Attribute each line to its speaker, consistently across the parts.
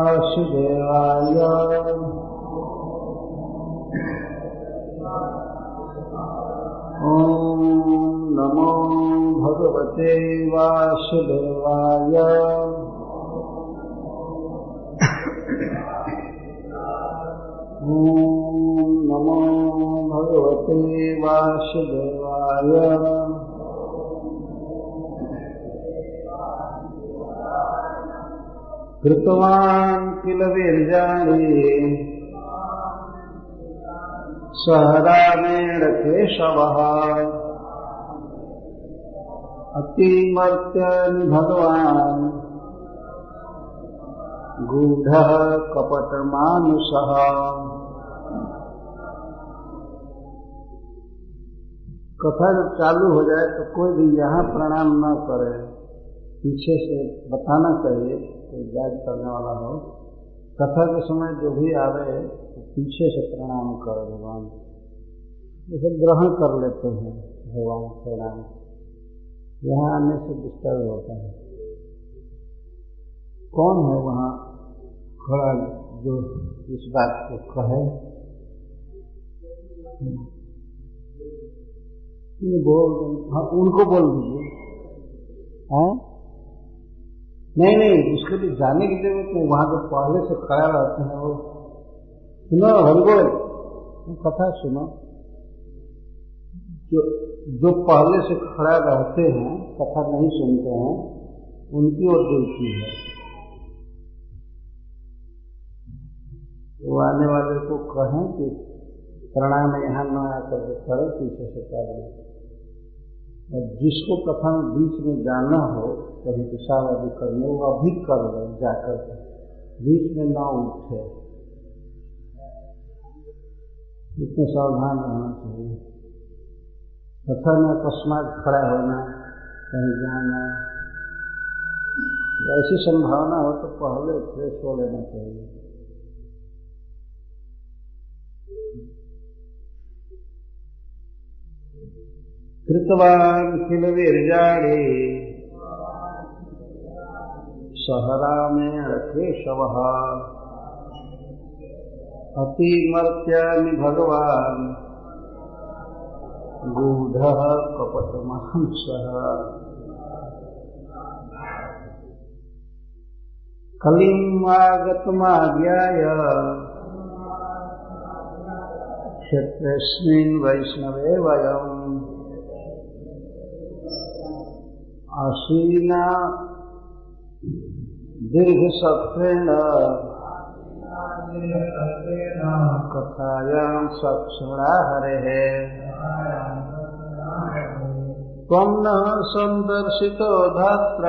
Speaker 1: वासुदेवाय कृतवान् किल वीर्याणि सहरामेण केशवः। अतिमर्त्यन् भगवान् गूढः कपटमानुषः कथा जब चालू हो जाए तो कोई भी यहाँ प्रणाम न करे, पीछे से बताना चाहिए। गाइड करने वाला हो। कथा के समय जो भी आवे तो पीछे से प्रणाम करो भगवान। जैसे ग्रहण कर लेते हैं भगवान प्रणाम। यहाँ आने से डिस्टर्ब होता है। कौन है वहाँ खड़ा जो इस बात को कहे? बोल हाँ उनको बोल दीजिए। हाँ? नहीं नहीं, उसके लिए जाने की ज़रूरत नहीं। वहाँ तो पहले से खड़ा रहते हैं वो। सुनो हरिबोल कथा सुनो। जो जो पहले से खड़ा रहते हैं, कथा नहीं सुनते हैं, उनकी ओर दिलती है। वो आने वाले को कहें कि प्रणाम यहाँ न आकर खड़े पीछे से कर और जिसको कथा में बीच में जाना हो, कभी पेशाब आदि करने, वो अभी कर ले जाकर के। बीच में ना उठे। इतने सावधान रहना चाहिए। कथा में अकस्मात खड़ा होना, कहीं जाना, ऐसी संभावना हो तो पहले फ्रेश हो लेना चाहिए। कृतवान् किल वीर्याणि सहरामेण केशवः। अतिमर्त्यानि भगवान् गूढः कपटमांसः कलिम् आगतमाज्ञाय क्षेत्रेऽस्मिन् वैष्णवे वयम्। आसीना दीर्घसत्रेण कथायां सक्षणा हरेः। त्वं न सन्दर्शितो धात्र।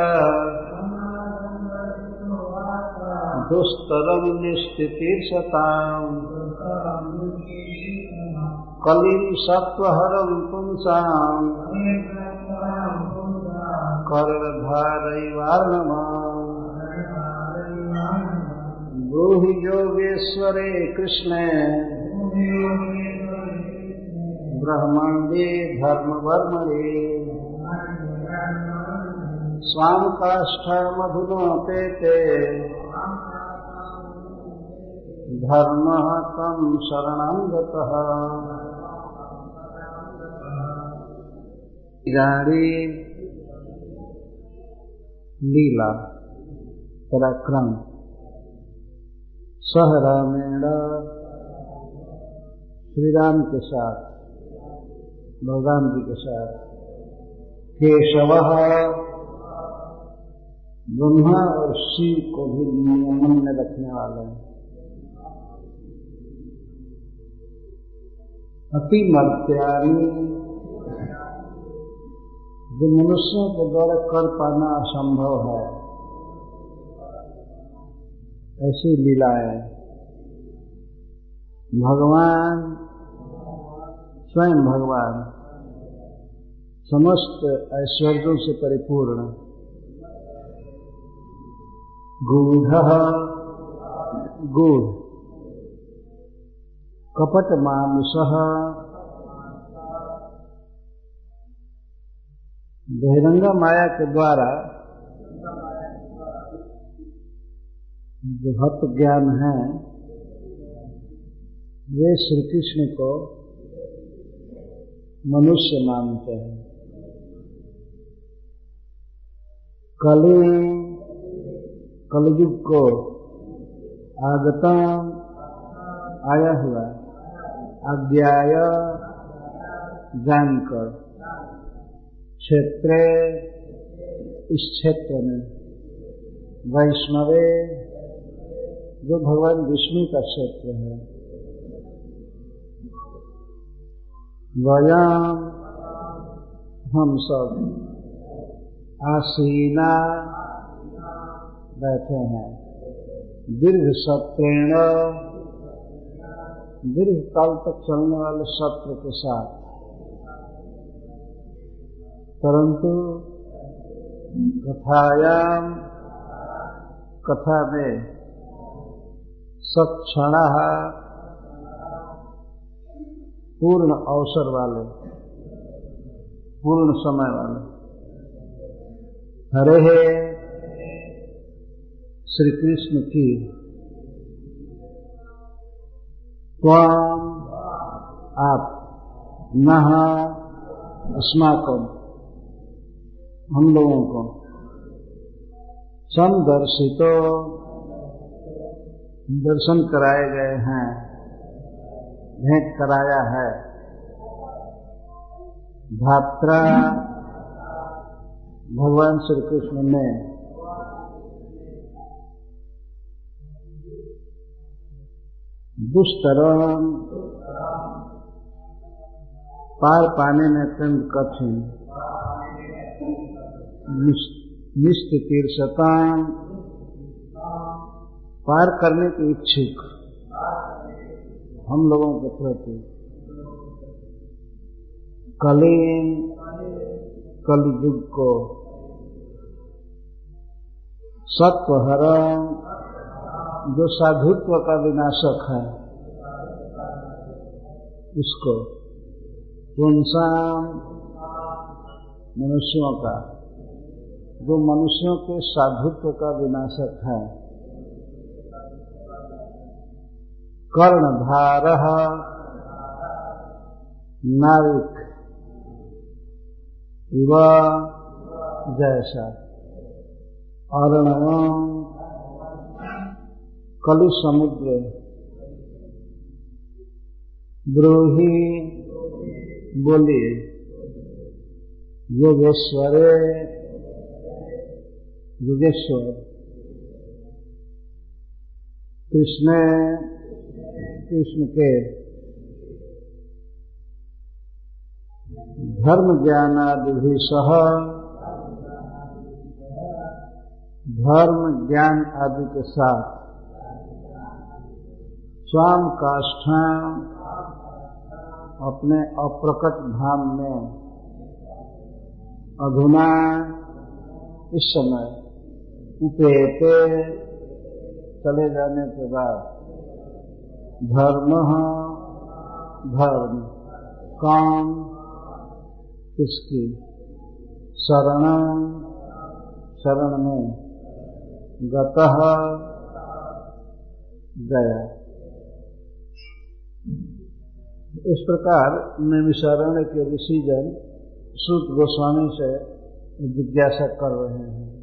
Speaker 1: दुस्तरं निश्चितीर्षताम् कलिं सत्त्वहरं पुंसाम्। कर्णधारैवार्णमाम् ब्रूहि योगेश्वरे कृष्णे। ब्रह्मण्डे धर्मवर्मणे। स्वां काष्ठमधुनोपेते धर्मः तं शरणं गतः। गाड़ी लीला, पराक्रम। सह रामेण श्री राम के साथ बलराम जी के साथ। केशव, ब्रह्मा और शिव को भी नियमन में रखने वाले हैं। अति मर्त्यानी जो मनुष्यों के द्वारा कर पाना असंभव है। ऐसी लीलाएँ भगवान, स्वयं भगवान, समस्त ऐश्वर्यों से परिपूर्ण। गूढ़ गूढ़। कपट मानुष बहिरंगा माया के द्वारा जो भक्त ज्ञान है, वे श्री कृष्ण को मनुष्य मानते हैं। कली, कलयुग को आगता आया हुआ अज्ञाय जानकर। क्षेत्र, इस क्षेत्र में वैष्णवे, जो भगवान विष्णु का क्षेत्र है, वयाम हम सब आसीना बैठे हैं। दीर्घ सत्रेण दीर्घ काल तक चलने वाले सत्र के साथ परंतु कथायाम कथा में सक्षण पूर्ण अवसर वाले, पूर्ण समय वाले। हरे हे श्री कृष्ण की आप नह अस्माकम हम लोगों को। संदर्शितो दर्शन कराए गए हैं, भेंट कराया है। धात्रा भगवान श्री कृष्ण ने दुष्तरम पार पाने में अत्यंत कठिन निष्ठ तीर्थताम पार करने के इच्छुक। हम लोगों के प्रति कलीन कलयुग को सत्व सत्वहरण जो साधुत्व का विनाशक है, उसको पुंसाम मनुष्यों का जो मनुष्यों के साधुत्व का विनाशक है। कर्णधार नाविक। इव जैसा अर्णवम कलि समुद्र ब्रूही बोलिए। योगेश्वरे योगेश्वर कृष्ण कृष्ण के धर्म ज्ञान आदि सह धर्म ज्ञान आदि के साथ स्वाम काष्ठान अपने अप्रकट धाम में अधुना इस समय उपेते चले जाने के बाद धर्म धर्म, काम किसकी? शरण शरण में गत गया। इस प्रकार नैमिषारण्य के ऋषिजन सूत गोस्वामी से जिज्ञासा कर रहे हैं।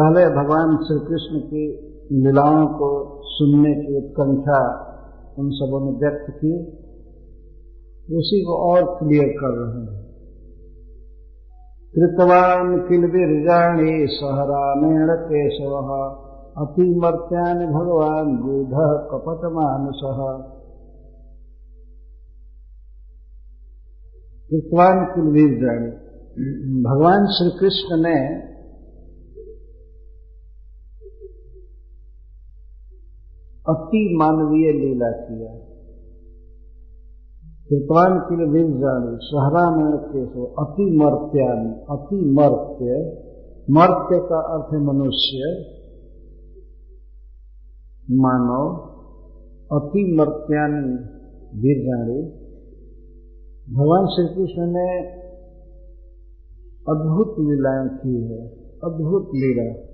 Speaker 1: पहले भगवान श्री कृष्ण की लीलाओं को सुनने की उत्कंठा उन सबों ने व्यक्त की, उसी को और क्लियर कर रहे हैं। कृतवान किल विरजाणी सहरामेण केशव अतिमर्त्यान भगवान गूढ़ कपट मानुष कृतवान किल विरजाणी भगवान श्री कृष्ण ने अति मानवीय लीला किया। कृपान के लिए विज जानी, सहरा में के सो, अति मर्त्यानि, अति मर्त्य। मर्त्य का अर्थ है मनुष्य। मानव अति मर्त्यानि वीरजाणी भगवान श्री कृष्ण ने अद्भुत लीलाएँ की है, अद्भुत लीला।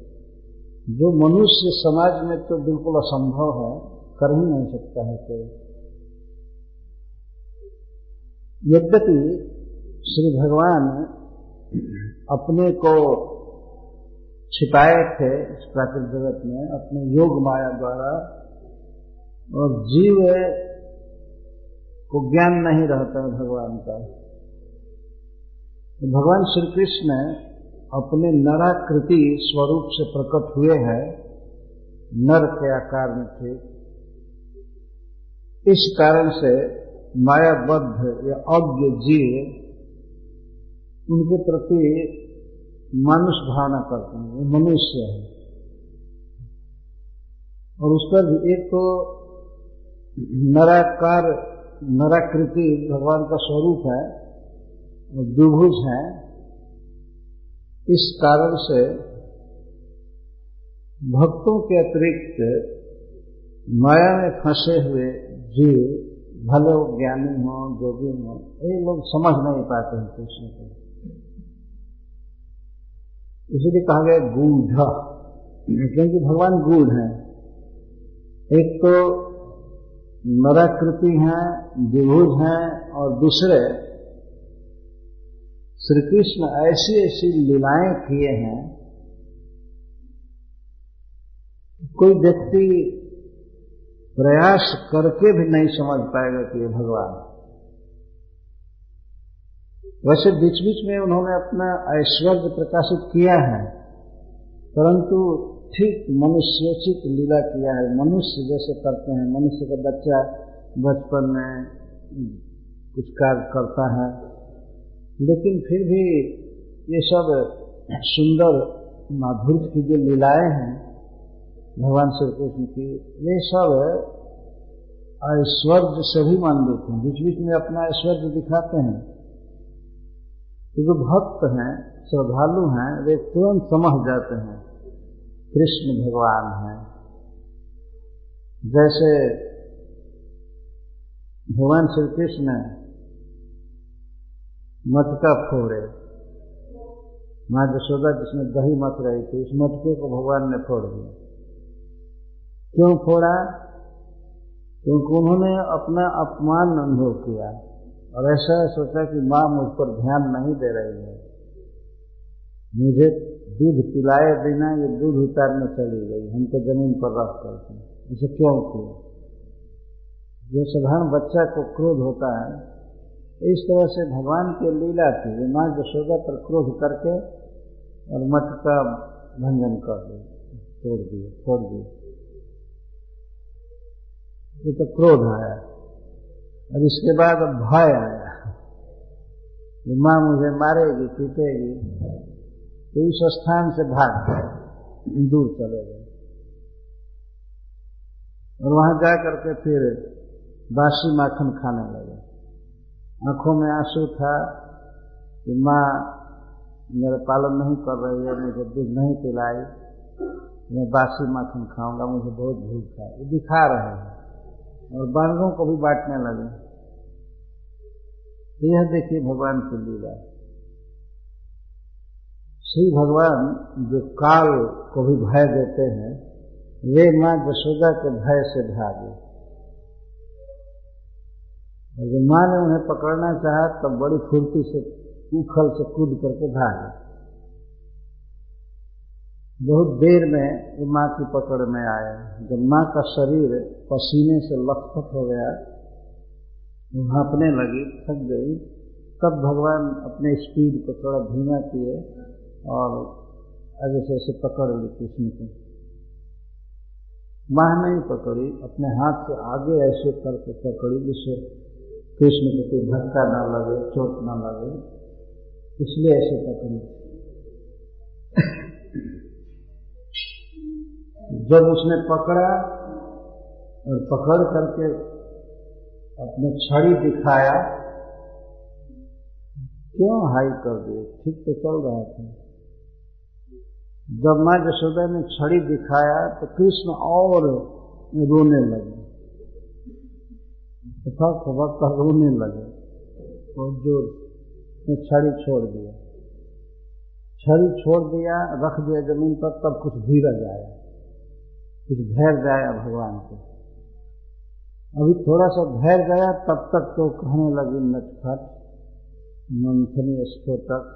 Speaker 1: जो मनुष्य समाज में तो बिल्कुल असंभव है, कर ही नहीं सकता है कोई। यद्यपि श्री भगवान अपने को छिपाए थे इस प्राकृतिक जगत में, अपने योग माया द्वारा, और जीव को ज्ञान नहीं रहता है भगवान का। तो भगवान श्री कृष्ण अपने नराकृति स्वरूप से प्रकट हुए हैं, नर के आकार में थे। इस कारण से मायाबद्ध या अज्ञ जीव उनके प्रति मनुष्य भावना करते हैं, वो मनुष्य है। और उस पर भी एक तो नराकार, नराकृति भगवान का स्वरूप है द्विभुज है। इस कारण से भक्तों के अतिरिक्त माया में फंसे हुए जीव, भले वो ज्ञानी हो, जोगी हो, ये लोग समझ नहीं पाते हैं कृष्ण को। इसलिए कहा गया गूढ़। क्योंकि भगवान गूढ़ है। एक तो नराकृति हैं, विभुज हैं, और दूसरे श्री कृष्ण ऐसी ऐसी लीलाएँ किए हैं। कोई व्यक्ति प्रयास करके भी नहीं समझ पाएगा कि ये भगवान वैसे बीच बीच में उन्होंने अपना ऐश्वर्य प्रकाशित किया है, परंतु ठीक मनुष्योचित लीला किया है। मनुष्य जैसे करते हैं, मनुष्य का बच्चा बचपन में कुछ कार्य करता है लेकिन फिर भी ये सब सुंदर माधुर्य की जो लीलाएँ हैं, भगवान श्री कृष्ण की, ये सब ऐश्वर्य से भी मानवित हैं। बीच बीच में अपना ऐश्वर्य दिखाते हैं। तो जो भक्त हैं, श्रद्धालु हैं, वे तुरंत समझ जाते हैं, कृष्ण भगवान हैं। जैसे भगवान श्री कृष्ण मटका फोड़े माँ जशोदा जिसमें दही मत रही थी, उस मटके को भगवान ने फोड़ दिया। क्यों फोड़ा? क्योंकि उन्होंने अपना अपमान अनुभव किया। और ऐसा सोचा कि माँ मुझ पर ध्यान नहीं दे रही है। मुझे दूध पिलाए बिना ये दूध उतारने चली गई। हमको ज़मीन पर रख करके इसे क्यों किया? जो साधारण बच्चा को क्रोध होता है इस तरह से भगवान की लीला थी माँ जशोदा पर क्रोध करके और मठ का भंजन कर दिए तोड़ दिए छोड़ दिए ये तो क्रोध आया। और इसके बाद भय आया। कि माँ मुझे मारेगी, पीटेगी तो उस स्थान से भाग दूर चले गए। और वहाँ जा करके फिर बासी माखन खाने लगे। आँखों में आँसू था कि माँ मेरा पालन नहीं कर रही है, मुझे दूध नहीं पिलाई। मैं बासी माखन खाऊँगा, मुझे बहुत भूख है। ये दिखा रहे हैं। और बालकों को भी बांटने लगे। तो यह देखिए भगवान की लीला। श्री भगवान जो काल को भी भय देते हैं, वे माँ जशोदा के भय से भागे। और जब माँ ने उन्हें पकड़ना चाहा, तब बड़ी फुर्ती से उखल से कूद करके भागे। बहुत देर में ये माँ की पकड़ में आया। जब माँ का शरीर पसीने से लथपथ हो गया भापने लगी, थक गई। तब भगवान अपने स्पीड को थोड़ा धीमा किए और आगे से ऐसे पकड़ ली कृष्ण को। माँ नहीं पकड़ी, अपने हाथ से आगे ऐसे करके पकड़ी, जिससे कृष्ण को कोई धक्का ना लगे, चोट ना लगे। इसलिए ऐसे पकड़ी जब उसने पकड़ा और पकड़ करके अपने छड़ी दिखाया, क्यों हाई कर दिए? ठीक तो चल रहा था। जब माँ जशोदा ने छड़ी दिखाया तो कृष्ण और रोने लगे। तथा खबर का रोने लगे और ज़ोर ने छड़ी छोड़ दिया। छड़ी छोड़ दिया, रख दिया ज़मीन पर, तब कुछ धीरज आया कुछ धैर्य आया भगवान को। अभी थोड़ा सा धैर्य गया, तब तक तो कहने लगी नटखट मंथनी स्फोटक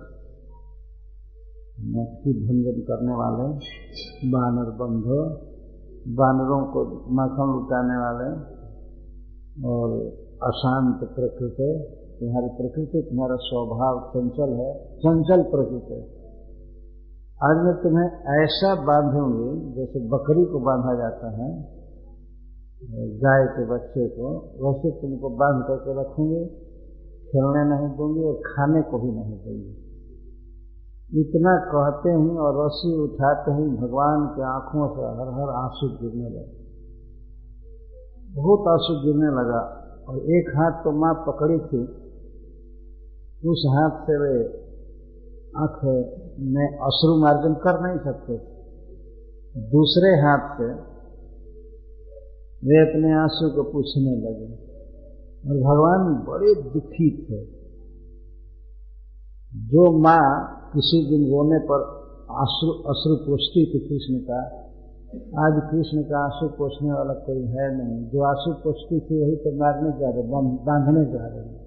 Speaker 1: मटकी भंजन करने वाले, बानर बंधो, बानरों को माखन लुटाने वाले और अशांत प्रकृति तुम्हारी प्रकृति, तुम्हारा स्वभाव चंचल है। चंचल प्रकृति आज मैं तुम्हें ऐसा बांधूँगी, जैसे बकरी को बांधा जाता है, गाय के बच्चे को, वैसे तुमको बाँध करके रखूँगी, खेलने नहीं दूँगी और खाने को भी नहीं दूँगी। इतना कहते ही और रस्सी उठाते ही, भगवान के आँखों से हर हर आँसू गिरने लगे बहुत आँसू गिरने लगा और एक हाथ तो माँ पकड़ी थी, उस हाथ से वे आँख में अश्रु मार्जन कर नहीं सकते दूसरे हाथ से वे अपने आँसू को पूछने लगे और भगवान बड़े दुखी थे। जो माँ किसी दिन रोने पर आँसू, अश्रु पोषती थी, कृष्ण का आज कृष्ण का आँसू पोछने वाला कोई है नहीं। जो आँसू पोछती थी वही तो मारने जा रहे बांधने जा रहे हैं।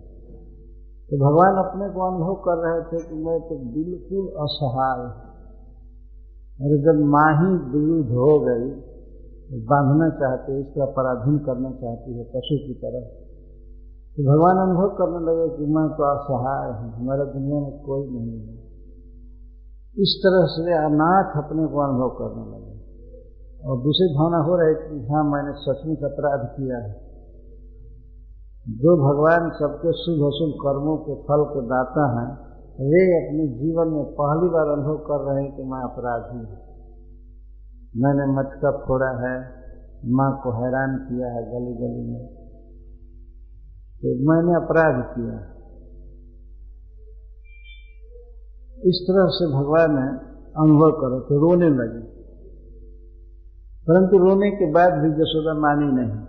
Speaker 1: तो भगवान अपने को अनुभव कर रहे थे कि मैं तो बिल्कुल असहाय। अरे जब माँ ही विरुद्ध हो गई तो बांधना चाहते, इसका पराधीन करना चाहती है पशु की तरह। तो भगवान अनुभव करने लगे कि मैं तो असहाय हूँ, हमारे दुनिया में कोई नहीं है। इस तरह से अनाथ अपने को अनुभव करने लगे। और दूसरी भावना हो रही कि हाँ मैंने सचमुच अपराध किया है। जो भगवान सबके शुभ अशुभ कर्मों के फल के दाता हैं, वे अपने जीवन में पहली बार अनुभव कर रहे हैं कि मैं अपराधी हूँ। मैंने मटका फोड़ा है, माँ को हैरान किया है गली गली में। तो मैंने अपराध किया। इस तरह से भगवान ने अनुभव करो तो रोने लगे। परंतु रोने के बाद भी जसोदा मानी नहीं।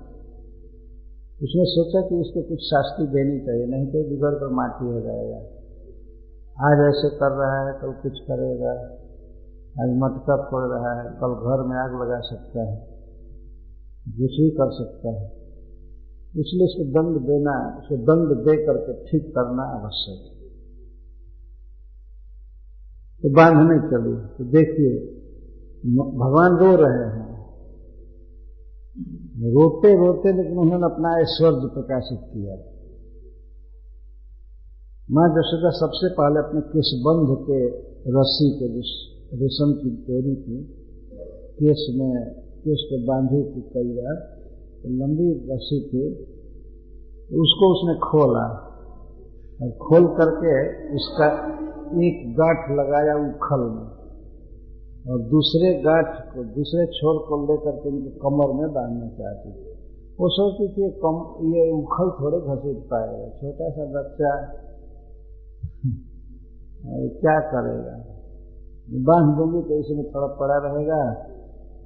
Speaker 1: उसने सोचा कि इसको कुछ शास्ति देनी चाहिए, नहीं तो बिगड़ कर माटी हो जाएगा। आज ऐसे कर रहा है कल कुछ करेगा। आज मटका फोड़ रहा है, कल घर में आग लगा सकता है, कुछ भी कर सकता है। इसलिए इसको दंड देना उसको दंड दे करके ठीक करना आवश्यक है। तो बांधने चली। तो देखिए भगवान रो रहे हैं। रोते रोते लेकिन उन्होंने अपना ऐश्वर्य प्रकाशित किया। माँ जशोदा सबसे पहले अपने केशबंध के रस्सी को, जिस रेशम की डोरी थी केस में, केस को बांधी थी कई बार तो लंबी रस्सी थी उसको उसने खोला। और खोल करके उसका एक गांठ लगाया उखल में। और दूसरे गांठ को, दूसरे छोर को लेकर के इनके कमर में बांधना चाहती थी। वो सोचती थी कम, ये उखल थोड़े घसीट पाएगा, छोटा सा बच्चा क्या करेगा? बाँध दूँगी तो इसमें थोड़ा पड़ा रहेगा,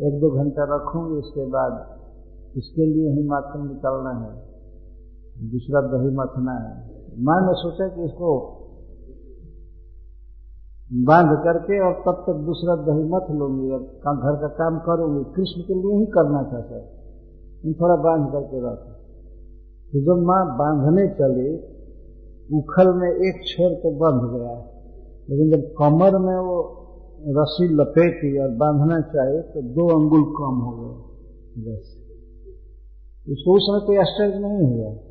Speaker 1: एक दो घंटा रखूँगी, इसके बाद इसके लिए ही माखन निकालना है। दूसरा दही मथना है। माँ ने सोचा कि इसको बाँध करके और तब तक दूसरा दही मत लूँगी। और घर का काम करूँगी, कृष्ण के लिए ही करना था सर थोड़ा बाँध करके रख। तो जब माँ बांधने चली, उखल में एक छोर तो बंध गया। लेकिन जब कमर में वो रस्सी लपेटी और बांधना चाहिए तो दो अंगुल कम हो गए। बस। उसको उस समय कोई आश्चर्य नहीं हुआ।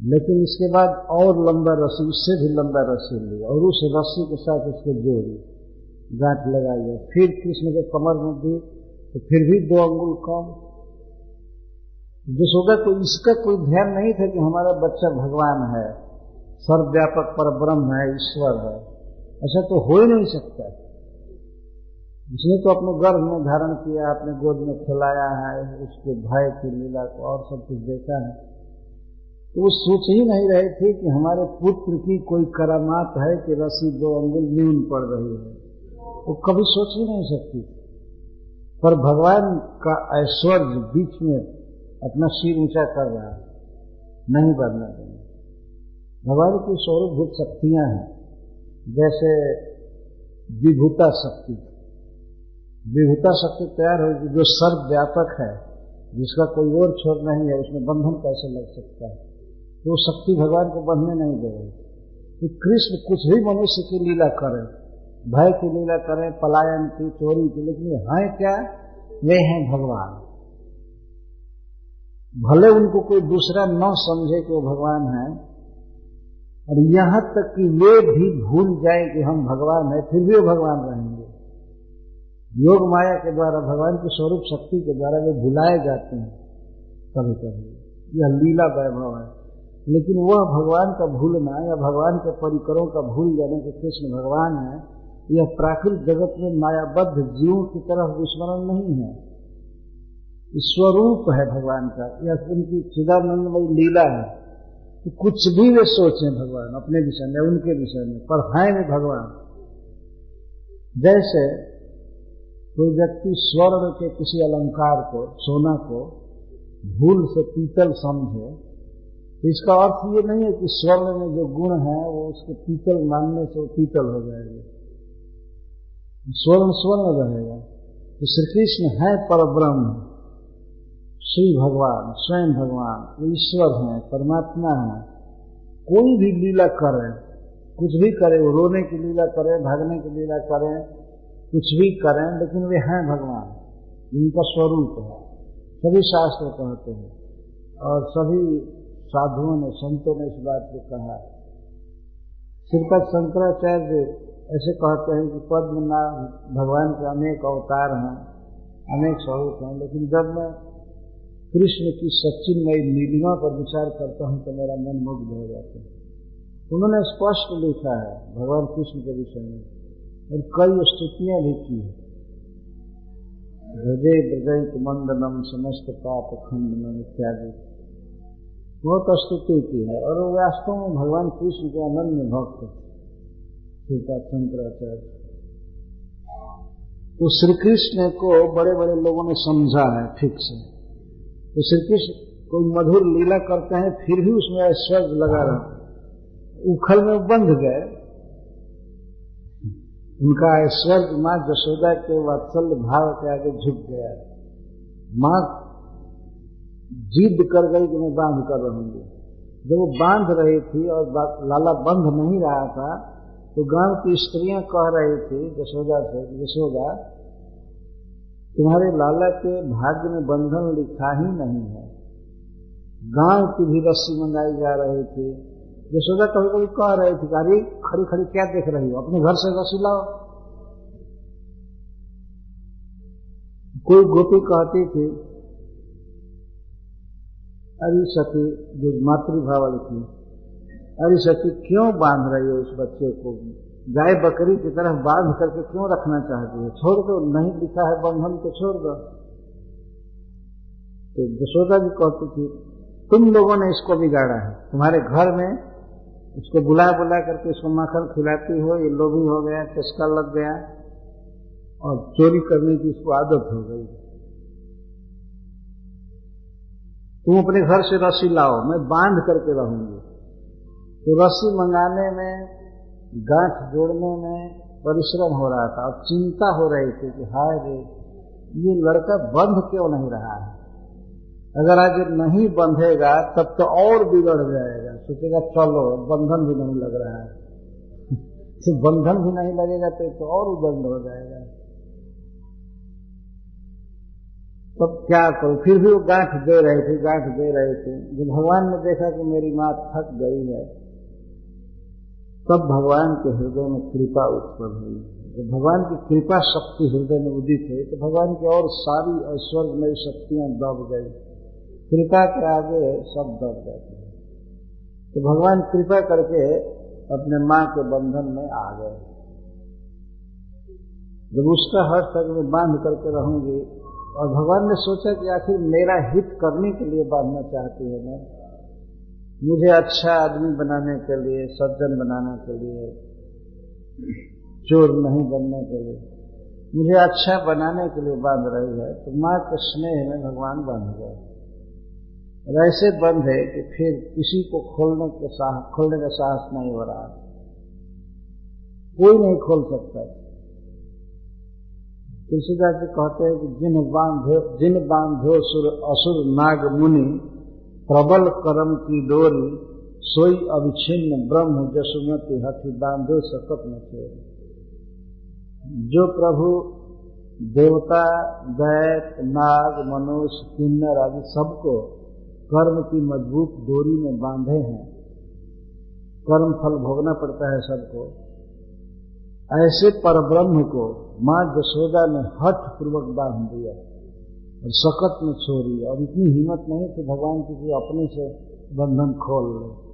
Speaker 1: लेकिन इसके बाद और लंबा रस्सी, उससे भी लंबा रस्सी ली और उस रस्सी के साथ उसको जोड़ी, गांठ लगाई है फिर कृष्ण के कमर में दी तो फिर भी दो अंगुल कम। जसोदा को इसका कोई ध्यान नहीं था कि हमारा बच्चा भगवान है, सर्वव्यापक पर ब्रह्म है, ईश्वर है, ऐसा तो हो ही नहीं सकता। उसने तो अपने गर्भ में धारण किया, अपने गोद में खिलाया है, उसके भाई की लीला को और सब कुछ देखा है। वो सोच ही नहीं रहे थे कि हमारे पुत्र की कोई करामात है कि रसी दो अंगुल न्यून पड़ रही है। वो कभी सोच ही नहीं सकती। पर भगवान का ऐश्वर्य बीच में अपना सिर ऊँचा कर रहा है। नहीं बढ़ना देंगे भगवान की स्वरूपभूत शक्तियाँ हैं। जैसे विभूता शक्ति। विभूता शक्ति तैयार होगी जो सर्वव्यापक है, जिसका कोई और छोर नहीं है, उसमें बंधन कैसे लग सकता है? वो शक्ति भगवान को बंधने नहीं दे रही। तो कृष्ण कुछ भी मनुष्य की लीला करे, भय की लीला करें, पलायन की, चोरी की, लेकिन है क्या? वे हैं भगवान। भले उनको कोई दूसरा न समझे कि वो भगवान है, और यहाँ तक कि वे भी भूल जाए कि हम भगवान हैं, फिर भी वो भगवान रहेंगे। योग माया के द्वारा, भगवान की स्वरूप शक्ति के द्वारा वे भुलाए जाते हैं कभी कभी यह लीला वैभव है। लेकिन वह भगवान का भूलना या भगवान के परिकरों का भूल जाने के कृष्ण भगवान है, यह प्राकृतिक जगत में मायाबद्ध जीवों की तरफ़ विस्मरण नहीं है। स्वरूप है भगवान का यह उनकी चिदानंदमयी लीला है। कि कुछ भी वे सोचें भगवान, अपने विषय में, उनके विषय में, पर है वे भगवान। जैसे कोई व्यक्ति स्वर्ण के किसी अलंकार को, सोना को, भूल से पीतल समझे इसका अर्थ ये नहीं है कि स्वर्ण में जो गुण है, वो उसके पीतल मानने से वो पीतल हो जाएगा। स्वर्ण स्वर्ण रहेगा। तो श्री कृष्ण है पर ब्रह्म श्री भगवान, स्वयं भगवान ईश्वर है, परमात्मा है। कोई भी लीला करे, कुछ भी करे, वो रोने की लीला करे, भागने की लीला करे, कुछ भी करें, लेकिन वे हैं भगवान। जिनका स्वरूप है। सभी शास्त्र कहते हैं। और सभी साधुओं ने, संतों ने इस बात को कहा। श्रीपद शंकराचार्य ऐसे कहते हैं कि पद्मनाभ भगवान के अनेक अवतार हैं, अनेक स्वरूप हैं, लेकिन जब मैं कृष्ण की सचिनमय नीलिमा पर विचार करता हूँ तो मेरा मन मुग्ध हो जाता है। उन्होंने स्पष्ट लिखा है, भगवान कृष्ण के विषय में, और कई स्तुतियाँ भी की है। हृदय ब्रजंत मंदनम, समस्त पाप खंडनम इत्यादि बहुत स्तुति की है और वास्तव में भगवान कृष्ण के अनन्य भक्त सीता शंकराचार्य। तो श्री कृष्ण को बड़े बड़े लोगों ने समझा है ठीक से। तो श्री कृष्ण कोई मधुर लीला करते हैं, फिर भी उसमें ऐश्वर्य लगा रहा उखल में बंध गए। उनका ऐश्वर्य माँ जशोदा के वात्सल्य भाव के आगे झुक गया माँ जिद कर गई कि मैं बाँध कर रहूँगी। जब वो बाँध रही थी और लाला बंध नहीं रहा था तो गाँव की स्त्रियाँ कह रही थी जशोदा से जशोदा तुम्हारे लाला के भाग्य में बंधन लिखा ही नहीं है। गाँव की भी रस्सी मंगाई जा रही थी। यशोदा कभी कभी कह रही थी अरे खड़ी खड़ी क्या देख रही हो? अपने घर से रस्सी लाओ। कोई गोपी कहती थी अरे सती जो मातृभाव थी अरे सती क्यों बाँध रही है उस बच्चे को? गाय बकरी की तरह बाँध करके क्यों रखना चाहती है? छोड़ दो, नहीं लिखा है बंधन तो छोड़ दो। तो यशोदा जी कहती थी, तुम लोगों ने इसको बिगाड़ा है। तुम्हारे घर में इसको बुला बुला करके इसको माखन खिलाती हो, ये लोभी हो गया, चस्का लग गया, और चोरी करने की इसको आदत हो गई तुम अपने घर से रस्सी लाओ मैं बाँध करके रहूँगी। तो रस्सी मंगाने में गांठ जोड़ने में परिश्रम हो रहा था और चिंता हो रही थी कि हाय रे ये लड़का बंध क्यों नहीं रहा है? अगर आज नहीं बंधेगा तब तो और बिगड़ जाएगा। सोचेगा चलो बंधन भी नहीं लग रहा है। बंधन भी नहीं लगेगा तो, तो और उदंड हो जाएगा। तब क्या करो? फिर भी वो गांठ दे रहे थे, गांठ दे रहे थे। जब भगवान ने देखा कि मेरी माँ थक गई है, तब भगवान के हृदय में कृपा उत्पन्न हुई। जब भगवान की कृपा शक्ति हृदय में उदित है तो भगवान की और सारी ऐश्वर्यमयी शक्तियाँ दब गई। कृपा के आगे सब दब जाते हैं तो भगवान कृपा करके अपने माँ के बंधन में आ गए। जब उसका हर तक मैं बाँध करके रहूँगी और भगवान ने सोचा कि आखिर मेरा हित करने के लिए बांधना चाहती है मैं मुझे अच्छा आदमी बनाने के लिए, सज्जन बनाने के लिए, चोर नहीं बनने के लिए, मुझे अच्छा बनाने के लिए बाँध रही है तो माँ के स्नेह में भगवान बाँध गए। और ऐसे बंद है कि फिर किसी को खोलने के साहस खोलने का साहस नहीं हो रहा। कोई नहीं खोल सकता। तुलसीदास जी कहते हैं कि जिन बांधो जिन बांधो सुर असुर नाग मुनि, प्रबल कर्म की डोरी, सोई अविच्छिन्न ब्रह्म जसुमति हथि बांधो सकत न जो प्रभु, देवता, दैत, नाग, मनुष्य, किन्नर आदि सबको कर्म की मज़बूत डोरी में बांधे हैं, कर्म फल भोगना पड़ता है सबको। ऐसे परब्रह्म को माँ जसोदा ने हठ पूर्वक बाँध दिया और सकत में छोड़ी और इतनी हिम्मत नहीं कि भगवान किसी अपने से बंधन खोल ले।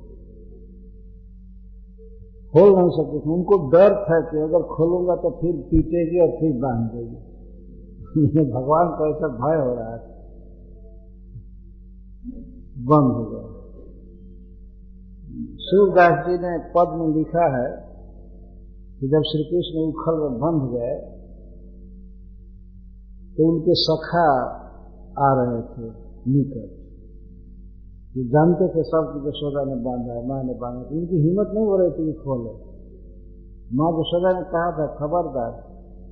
Speaker 1: खोल नहीं सकते थे। उनको डर था कि अगर खोलूँगा तो फिर पीटेगी और फिर बाँध देगी भगवान का ऐसा भय हो रहा है। बंद हो गया। सूरदास जी ने पद में लिखा है कि जब श्री कृष्ण उखल में बंध गए तो उनके सखा आ रहे थे निकट। वो जानते थे सब कि यशोदा ने बांधा है, माँ ने बांधा उनकी हिम्मत नहीं हो रही थी कि खोले। माँ यशोदा ने कहा था, खबरदार,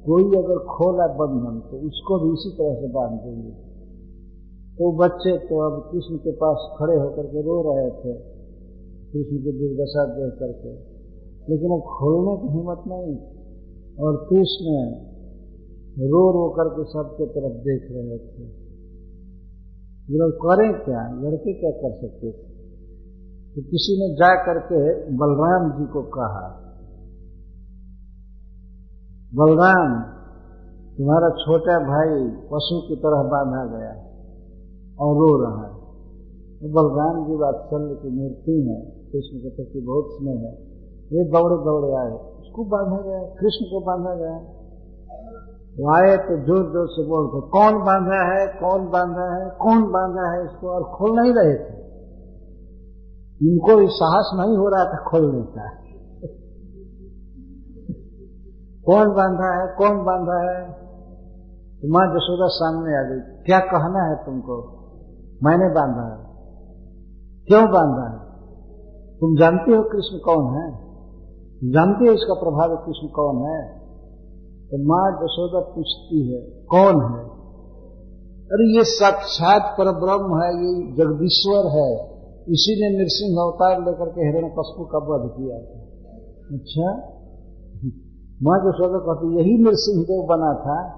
Speaker 1: कोई अगर खोला बंधन तो उसको भी इसी तरह से बाँध देंगे। तो बच्चे तो अब कृष्ण के पास खड़े होकर के रो रहे थे, कृष्ण की दुर्दशा देख करके। लेकिन अब खोलने की हिम्मत नहीं। और कृष्ण रो रो करके सबके तरफ़ देख रहे थे। लोग करें क्या? लड़के क्या कर सकते? थे तो किसी ने जा करके बलराम जी को कहा, बलराम, तुम्हारा छोटा भाई पशु की तरह बांधा गया और रो रहा है। तो बलराम जी वात्सल्य की मूर्ति है, कृष्ण के प्रति बहुत स्नेह है। ये दौड़े दौड़े आए। उसको बांधा गया, कृष्ण को बांधा गया। वो आए तो ज़ोर ज़ोर से बोलते कौन बांधा है? कौन बांधा है? कौन बांधा है इसको? और खोल नहीं रहे थे। इनको भी साहस नहीं हो रहा था खोलने का। कौन बांधा है? कौन बांधा है? तो माँ जसोदा सामने आ गई, क्या कहना है तुमको? मैंने बांधा है। क्यों बांधा है? तुम जानते हो कृष्ण कौन है? जानते हो इसका प्रभाव कृष्ण कौन है? तो माँ जसोदा पूछती है, कौन है? अरे ये साक्षात पर ब्रह्म है, ये जगदीश्वर है। इसी ने नृसिंह अवतार लेकर के हिरण कशपू का वध किया। था अच्छा? माँ जसोदा कहती, यही नृसिंह देव बना था?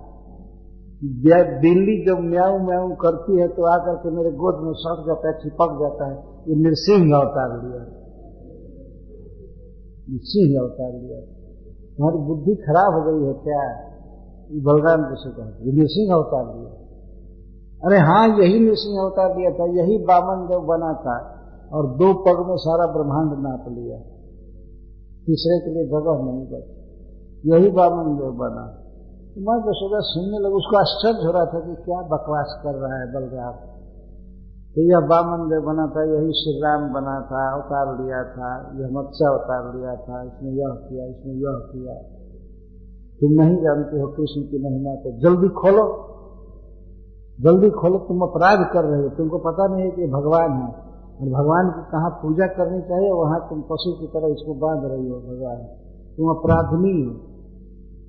Speaker 1: बिल्ली जब म्याऊ म्याऊ करती है तो आकर के मेरे गोद में सट जाता है चिपक जाता है। ये नृसिंह अवतार लिया। सिंह अवतार लिया। तुम्हारी बुद्धि खराब हो गई है क्या? बलराम जैसे कहते ये नृसिंह अवतार लिया। अरे हाँ यही नृसिंह अवतार लिया था, यही बामन देव बना था और दो पग में सारा ब्रह्मांड नाप लिया। तीसरे के लिए जगह नहीं बच। यही बामन देव बना। तो मैं यशोदा सुनने लगे, उसको आश्चर्य हो रहा था कि क्या बकवास कर रहा है बलराम। तो यह बामन देव बना था, यही श्री राम बना था अवतार लिया था, यह मत्स्य अवतार लिया था, इसने यह किया, इसने यह किया। तुम नहीं जानते हो कृष्ण की महिमा को। जल्दी खोलो। जल्दी खोलो, तुम अपराध कर रहे हो। तुमको पता नहीं है कि भगवान है। और भगवान की कहाँ पूजा करनी चाहिए, वहाँ तुम पशु की तरह इसको बाँध रही हो, भगवान। तुम अपराधनी हो।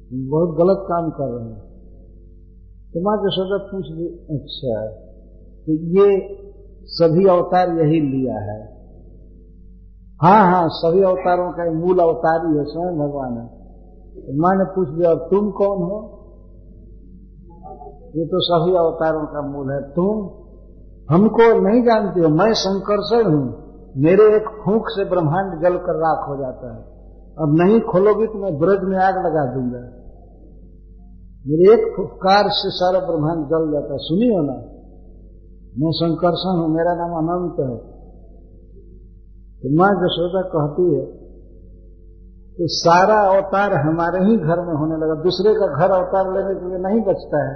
Speaker 1: तुम बहुत गलत काम कर रहे हो। तुम्हारा यशोदा पूछ ली अच्छा। तो ये सभी अवतार यही लिया है। हाँ हाँ सभी अवतारों का मूल अवतार ही है, स्वयं भगवान है। तो माँ ने पूछ लिया तुम कौन हो? ये तो सभी अवतारों का मूल है। तुम? हमको नहीं जानते हो, मैं संकर्षण हूँ। मेरे एक फूंक से ब्रह्मांड जल कर राख हो जाता है। अब नहीं खोलोगी तो मैं ब्रज में आग लगा दूँगा। मेरे एक फुफकार से सारा ब्रह्मांड जल जाता है। सुनी हो ना? मैं संकर्षण हूँ, मेरा नाम अनंत है। तो माँ यशोदा कहती है तो सारा अवतार हमारे ही घर में होने लगा, दूसरे का घर अवतार लेने के लिए नहीं बचता है।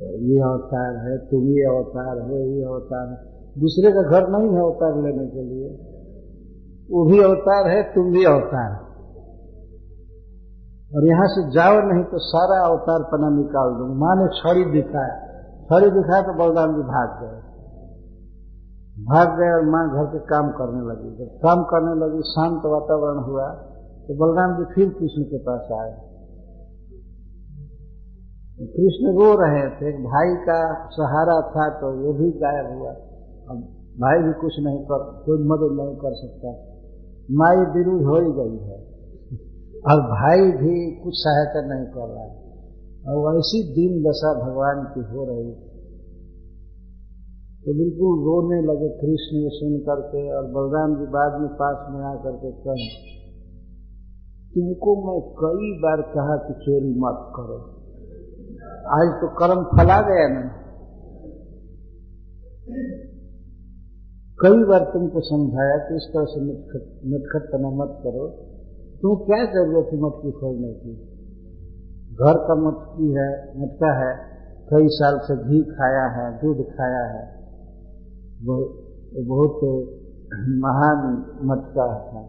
Speaker 1: तो ये अवतार है, तुम ये अवतार हो, ये अवतार है। दूसरे का घर नहीं है अवतार लेने के लिए। वो भी अवतार है, तुम भी अवतार और यहाँ से जाओ नहीं तो सारा अवतार पना निकाल दूँगा। माँ ने छड़ी दिखाया। छड़ी दिखाया तो बलराम जी भाग गए। भाग गए और माँ घर के काम करने लगी। जब काम करने लगी, शांत वातावरण हुआ तो बलराम जी फिर कृष्ण के पास आए। कृष्ण रो रहे थे। भाई का सहारा था तो वो भी गायब हुआ। अब भाई भी कुछ नहीं कर, कोई मदद नहीं कर सकता। माई विरुद्ध हो ही गई है। और भाई भी कुछ सहायता नहीं कर रहा है। और ऐसी दीन दशा भगवान की हो रही तो बिल्कुल रोने लगे कृष्ण ये सुन करके और बलराम जी बाद में पास में आकर के कहे, तुमको मैं कई बार कहा कि चोरी मत करो। आज तो कर्म फला गया ना। कई बार तुमको समझाया कि इस तरह से मिटखट नटखटपना मत करो। तुम क्या ज़रूरत है मटकी खोलने की? घर का मटकी है, मटका है, कई साल से घी खाया है, दूध खाया है बहुत महान मटका था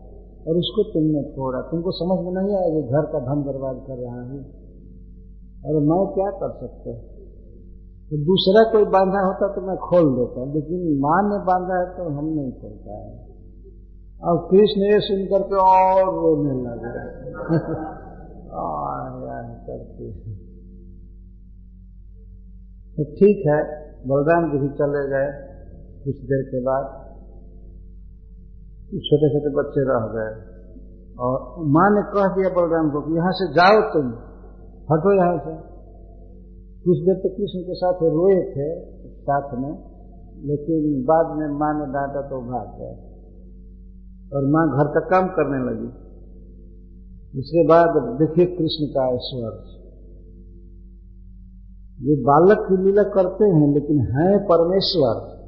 Speaker 1: और उसको तुमने छोड़ा तुमको समझ में नहीं आया कि घर का धन बर्बाद कर रहा हूँ। और मैं क्या कर सकता तो दूसरा कोई बांधा होता तो मैं खोल देता, लेकिन माँ ने बांधा है तो हम नहीं खोल पाए। और कृष्ण ये सुन करके और रोने लगे। करके तो ठीक है, बलराम जी भी चले गए कुछ देर के बाद। छोटे छोटे बच्चे रह गए। और माँ ने कह दिया बलराम को कि यहाँ से जाओ तुम। हटो यहाँ से। कुछ देर तो कृष्ण के साथ रोए थे साथ में, लेकिन बाद में माँ ने डांटा तो भाग गए। और माँ घर का काम करने लगी। उसके बाद देखिए कृष्ण का ऐश्वर्य। ये बालक की लीला करते हैं, लेकिन हैं परमेश्वर।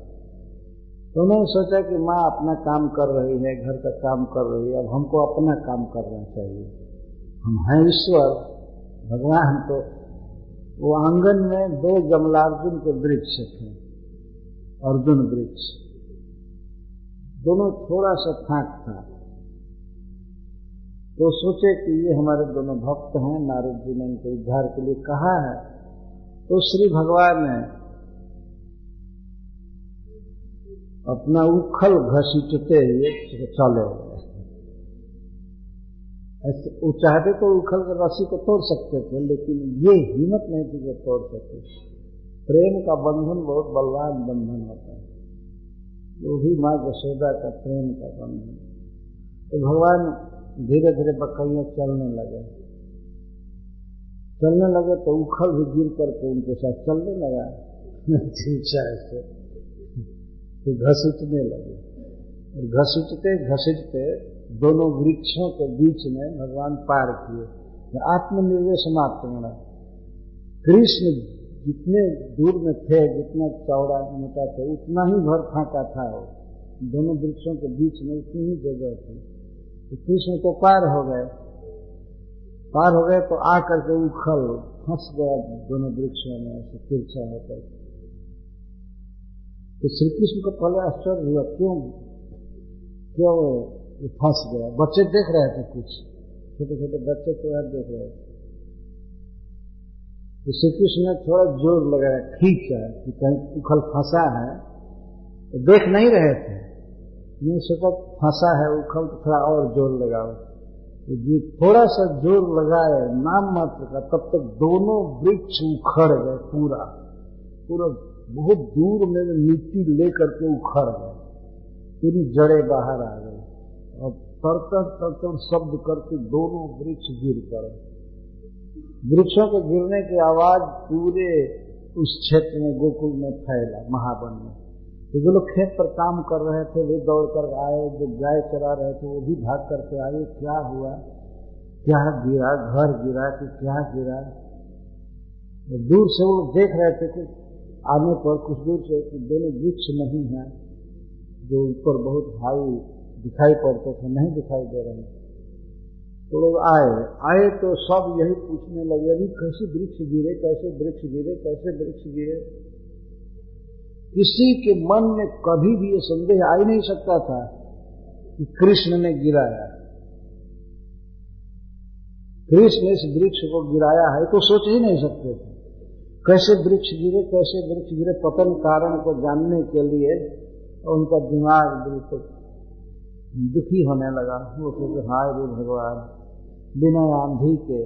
Speaker 1: तो उन्होंने सोचा कि माँ अपना काम कर रही है, घर का काम कर रही है, अब हमको अपना काम करना चाहिए। हम हैं ईश्वर, भगवान तो वो आँगन में दो जमलार्जुन के वृक्ष थे, अर्जुन वृक्ष। दोनों थोड़ा सा फाक था। तो सोचे कि ये हमारे दोनों भक्त हैं, नारद जी ने इनको उद्धार के लिए कहा है। तो श्री भगवान ने अपना उखल घसीटते हुए चले। ऐसे वो चाहते तो उखल के रस्सी को तोड़ सकते थे, लेकिन ये हिम्मत नहीं थी जो तोड़ सके। प्रेम का बंधन बहुत बलवान बंधन होता है। वो भी माँ यशोदा का प्रेम का बंधन। तो भगवान धीरे धीरे बकरियाँ चलने लगे। चलने लगे तो उखल भी गिर करके उनके साथ चलने लगा। ऐसे तो। घसीटने लगे। और घसीटते घसीटते दोनों वृक्षों के बीच में भगवान पार किए। आत्मनिर्वेश मात्र कृष्ण जितने दूर में थे, जितना चौड़ा मोटा थे, उतना ही भर फाका था। वो दोनों वृक्षों के बीच में उतनी ही जगह थी। तो कृष्ण तो पार हो गए। पार हो गए तो आकर के उखल फंस गया, दोनों वृक्षों में ऐसे तिरछा होकर। तो श्री कृष्ण को पहले आश्चर्य हुआ, क्यों? क्यों फंस गया? बच्चे देख रहे थे कुछ। छोटे छोटे बच्चे तो यार देख रहे थे। तो श्री कृष्ण ने थोड़ा ज़ोर लगाया, खींचा कि कहीं उखल फंसा है। तो देख नहीं रहे थे। मैं सोचा फंसा है उखल थोड़ा और ज़ोर लगाओ। तो जो थोड़ा सा ज़ोर लगाए, नाम मात्र का तब तक दोनों वृक्ष उखड़ गए पूरा। पूरा बहुत दूर में मिट्टी लेकर के उखड़ गए। पूरी जड़े बाहर आ गई। और तरतर तरतर शब्द करके दोनों वृक्ष गिर पड़े। वृक्षों के गिरने की आवाज़ पूरे उस क्षेत्र में, गोकुल में फैला महावन में। तो जो लोग खेत पर काम कर रहे थे, वे दौड़ कर आए, जो गाय चरा रहे थे, वो भी भाग करके आए। क्या हुआ? क्या गिरा? घर गिरा कि क्या गिरा? तो दूर से वो लोग देख रहे थे कि आने पर कुछ दूर से कि दोनों वृक्ष नहीं है, जो ऊपर बहुत हाई दिखाई पड़ते थे, नहीं दिखाई दे रहे। तो लोग आए। आए तो सब यही पूछने लगे अभी कैसे वृक्ष गिरे? कैसे वृक्ष गिरे? कैसे वृक्ष गिरे? किसी के मन में कभी भी ये संदेह आ ही नहीं सकता था कि कृष्ण ने गिराया। कृष्ण इस वृक्ष को गिराया है तो सोच ही नहीं सकते थे। कैसे वृक्ष गिरे, कैसे वृक्ष गिरे, पतन कारण को जानने के लिए उनका दिमाग बिल्कुल दुखी होने लगा। वो कहते हाय रे भगवान, बिना आंधी के,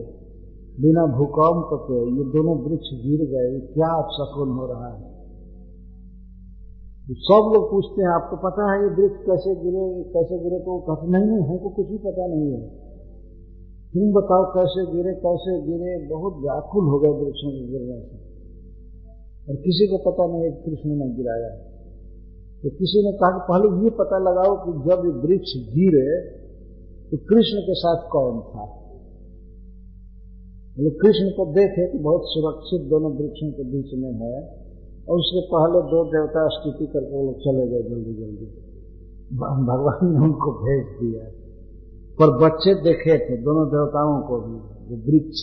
Speaker 1: बिना भूकंप के ये दोनों वृक्ष गिर गए, क्या शकुन हो रहा है? सब लोग पूछते हैं, आपको पता है ये वृक्ष कैसे गिरे कैसे गिरे तो कहते, नहीं नहीं, हमको कुछ भी पता नहीं है। तुम बताओ कैसे गिरे कैसे गिरे, बहुत व्याकुल हो गए वृक्षों के गिरने से। और किसी को पता नहीं है कृष्ण ने गिराया। तो किसी ने कहा कि पहले ये पता लगाओ कि जब ये वृक्ष गिरे तो कृष्ण के साथ कौन था? कृष्ण को देखे कि बहुत सुरक्षित दोनों वृक्षों के बीच में है। और उसके पहले दो देवता स्तुति करके लोग चले गए जल्दी जल्दी। भगवान ने उनको भेज दिया। पर बच्चे देखे थे, दोनों देवताओं को भी। जो वृक्ष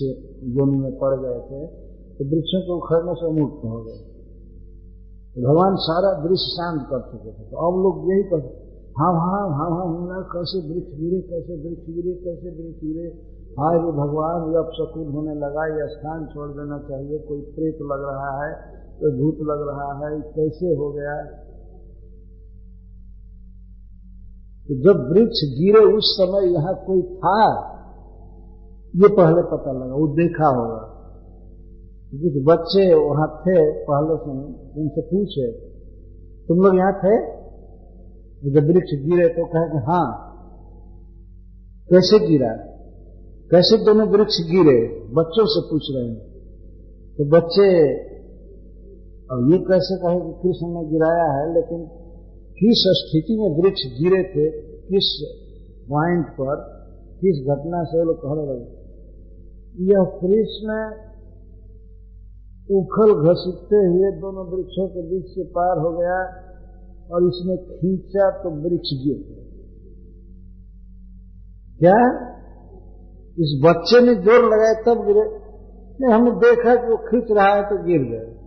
Speaker 1: योनि में पड़ गए थे तो वृक्षों को उखड़ने से मुक्त हो गए। भगवान सारा दृश्य शांत कर चुके थे। तो अब लोग यही कर हाँ हाँ हाँ हाँ होना कैसे वृक्ष गिरे, कैसे वृक्ष गिरे, कैसे वृक्ष गिरे? हाय रे भगवान, ये अब शकुन होने लगा, ये स्थान छोड़ देना चाहिए, कोई प्रेत लग रहा है कोई भूत लग रहा है कैसे हो गया? तो जब वृक्ष गिरे उस समय यहाँ कोई था, ये पहले पता लगा, वो देखा होगा। कुछ बच्चे वहाँ थे, पहले से उनसे पूछे, तुम लोग यहाँ थे? जब वृक्ष गिरे तो कहे कि हाँ। कैसे गिरा? कैसे दोनों वृक्ष गिरे? बच्चों से पूछ रहे हैं। तो बच्चे अब ये कैसे कहे कि कृष्ण ने गिराया है, लेकिन किस स्थिति में वृक्ष गिरे थे, किस पॉइंट पर, किस घटना से लोग कह रहे यह कृष्ण उखल घसीटते हुए दोनों वृक्षों के बीच से पार हो गया और इसने खींचा तो वृक्ष गिर क्या? इस बच्चे ने ज़ोर लगाया, तब गिरे। नहीं, हमने देखा कि वो खींच रहा है तो गिर गए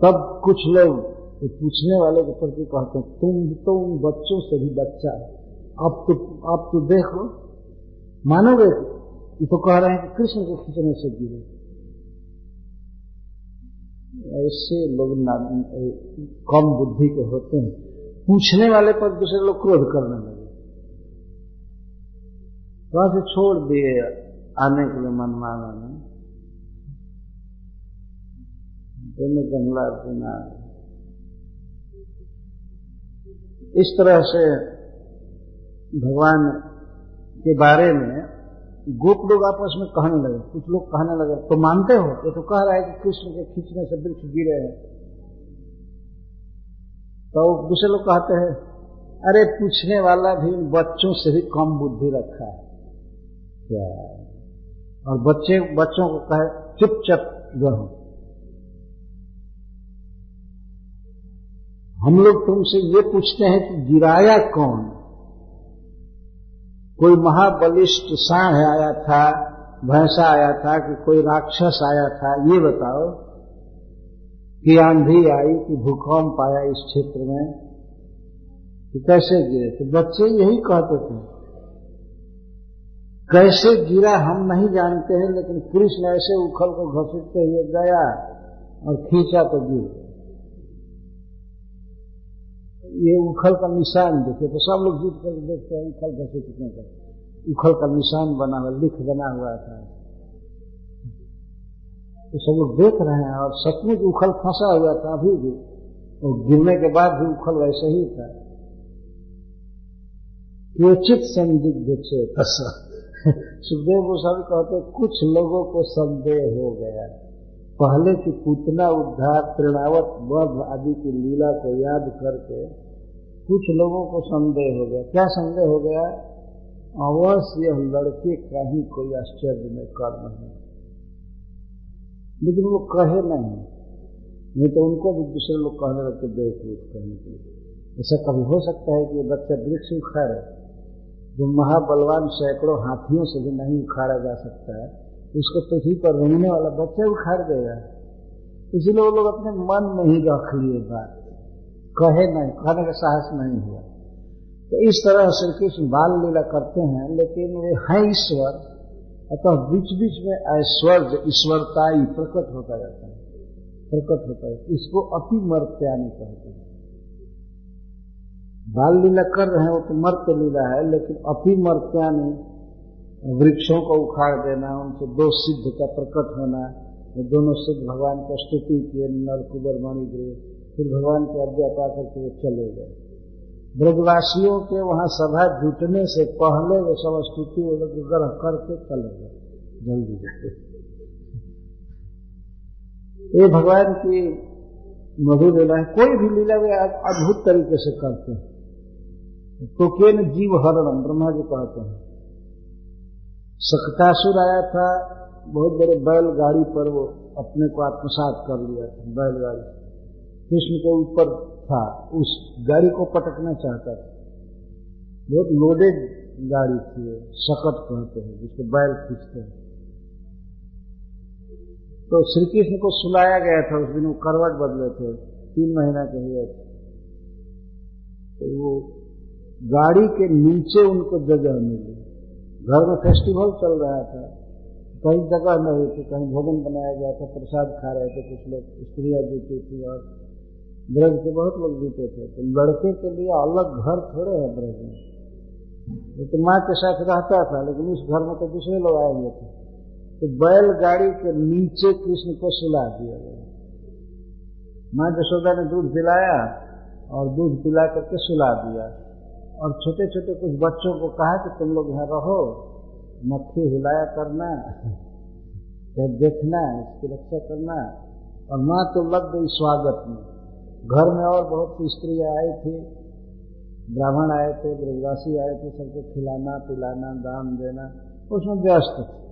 Speaker 1: तब कुछ लोग पूछने वाले के प्रति कहते हैं, तुम तो उन बच्चों से भी बच्चा अब तो अब तो देखो। मानोगे? ये तो कह रहे हैं कि कृष्ण को खींचने से गिरे ऐसे लोग कम बुद्धि के होते हैं। पूछने वाले पर दूसरे लोग क्रोध करने लगे। वहाँ से छोड़ दिए आने के लिए मन माना में दोनों गमला सुना इस तरह से भगवान के बारे में गोप लोग आपस में कहने लगे, कुछ लोग कहने लगे तो मानते हो? ये तो कह रहा है कि कृष्ण के खींचने से वृक्ष गिरे हैं। तो दूसरे लोग कहते हैं, अरे पूछने वाला भी बच्चों से भी कम बुद्धि रखा है। क्या? और बच्चे, बच्चों को कहे, चुपचाप रहो हम लोग तुमसे ये पूछते हैं कि गिराया कौन? कोई महाबलिष्ठ सांड आया था, भैंसा आया था कि कोई राक्षस आया था, ये बताओ कि आंधी आई कि भूकंप आया इस क्षेत्र में, कि कैसे गिरे? तो बच्चे यही कहते थे। कैसे गिरा हम नहीं जानते हैं, लेकिन कृष्ण ऐसे उखल को घसीटते हुए गया और खींचा तो गिर। ये उखल का निशान देखे तो सब लोग जुट कर देखते हैं, उखल घसे कितने का उखल का निशान बना हुआ, लिख बना हुआ था। तो सब लोग देख रहे हैं, और सचमुच उखल फंसा हुआ था अभी भी, और गिरने के बाद भी उखल वैसे ही था। क्योचित संदिग्ध से सुखदेव गोस्वामी कहते कुछ लोगों को संदेह हो गया। पहले की पूतना, उद्धार, तृणावत, वध आदि की लीला को याद करके कुछ लोगों को संदेह हो गया। क्या संदेह हो गया? अवश्य यह लड़के का ही कोई आश्चर्य में कर्म है। लेकिन वो कहे नहीं। नहीं तो उनको भी दूसरे लोग कहने लगते बेवकूफ़ कहने के लिए ऐसा कभी हो सकता है कि ये बच्चा वृक्ष उखाड़े, जो महाबलवान सैकड़ों हाथियों से भी नहीं उखाड़ा जा सकता है। उसको पृथ्वी पर रहने वाला बच्चा उखाड़ देगा इसलिए वो लोग अपने मन में ही रख लिए बात। कहे नहीं, कहने का साहस नहीं हुआ। तो इस तरह श्री कृष्ण बाल लीला करते हैं, लेकिन वे हैं ईश्वर, अतः बीच बीच में ऐश्वर्य, ईश्वरताई प्रकट होता जाता है। प्रकट होता है। इसको अति मर्त्यानी कहते हैं। बाल लीला कर रहे हैं वो तो मर्त्य लीला है, लेकिन अति मर्त्यानी वृक्षों को उखाड़ देना, उनसे दो सिद्ध का प्रकट होना दोनों सिद्ध भगवान को स्तुति किए, नर, कुबर मणिग्रह फिर भगवान की आज्ञा पा करके वो चले गए। ब्रजवासियों के वहाँ सभा जुटने से पहले वो सब स्तुति वो लोग ग्रह करके चले गए। जल्दी ये भगवान की मधुर लीला है। कोई भी लीला वे अद्भुत तरीके से करते हैं। तो के जीव हरण ब्रह्मा जी कहते हैं। सकटासुर आया था, बहुत बड़े बैलगाड़ी पर वो अपने को आत्मसात कर लिया था, बैलगाड़ी। कृष्ण के ऊपर था, उस गाड़ी को पटकना चाहता था। बहुत लोडेड गाड़ी थी सकट कहते हैं, जिसको बैल खींचते हैं। तो श्री कृष्ण को सुलाया गया था, उस दिन वो करवट बदले थे, तीन महीना के हुए थे तो वो गाड़ी के नीचे उनको जगह मिली। घर में फेस्टिवल चल रहा था। कहीं जगह नहीं थी, कहीं भोजन बनाया गया था, प्रसाद खा रहे थे, कुछ लोग स्त्रियाँ जीती थी और ब्रज के बहुत लोग जीते थे। तो लड़के के लिए अलग घर थोड़े है ब्रज में। वो तो माँ के साथ रहता था, लेकिन उस घर में तो दूसरे लोग आए हुए थे। तो बैलगाड़ी के नीचे कृष्ण को सुला दिया गया। माँ जशोदा ने दूध पिलाया और दूध पिला करके सुला दिया। और छोटे छोटे कुछ बच्चों को कहा कि तुम लोग यहाँ रहो मक्खी हिलाया करना या देखना, इसकी रक्षा करना। और माँ तो लग गई स्वागत में। घर में और बहुत सी स्त्रियाँ आई थी। ब्राह्मण आए थे, ब्रजवासी आए थे, सबको खिलाना, पिलाना, दान देना। उसमें व्यस्त थे।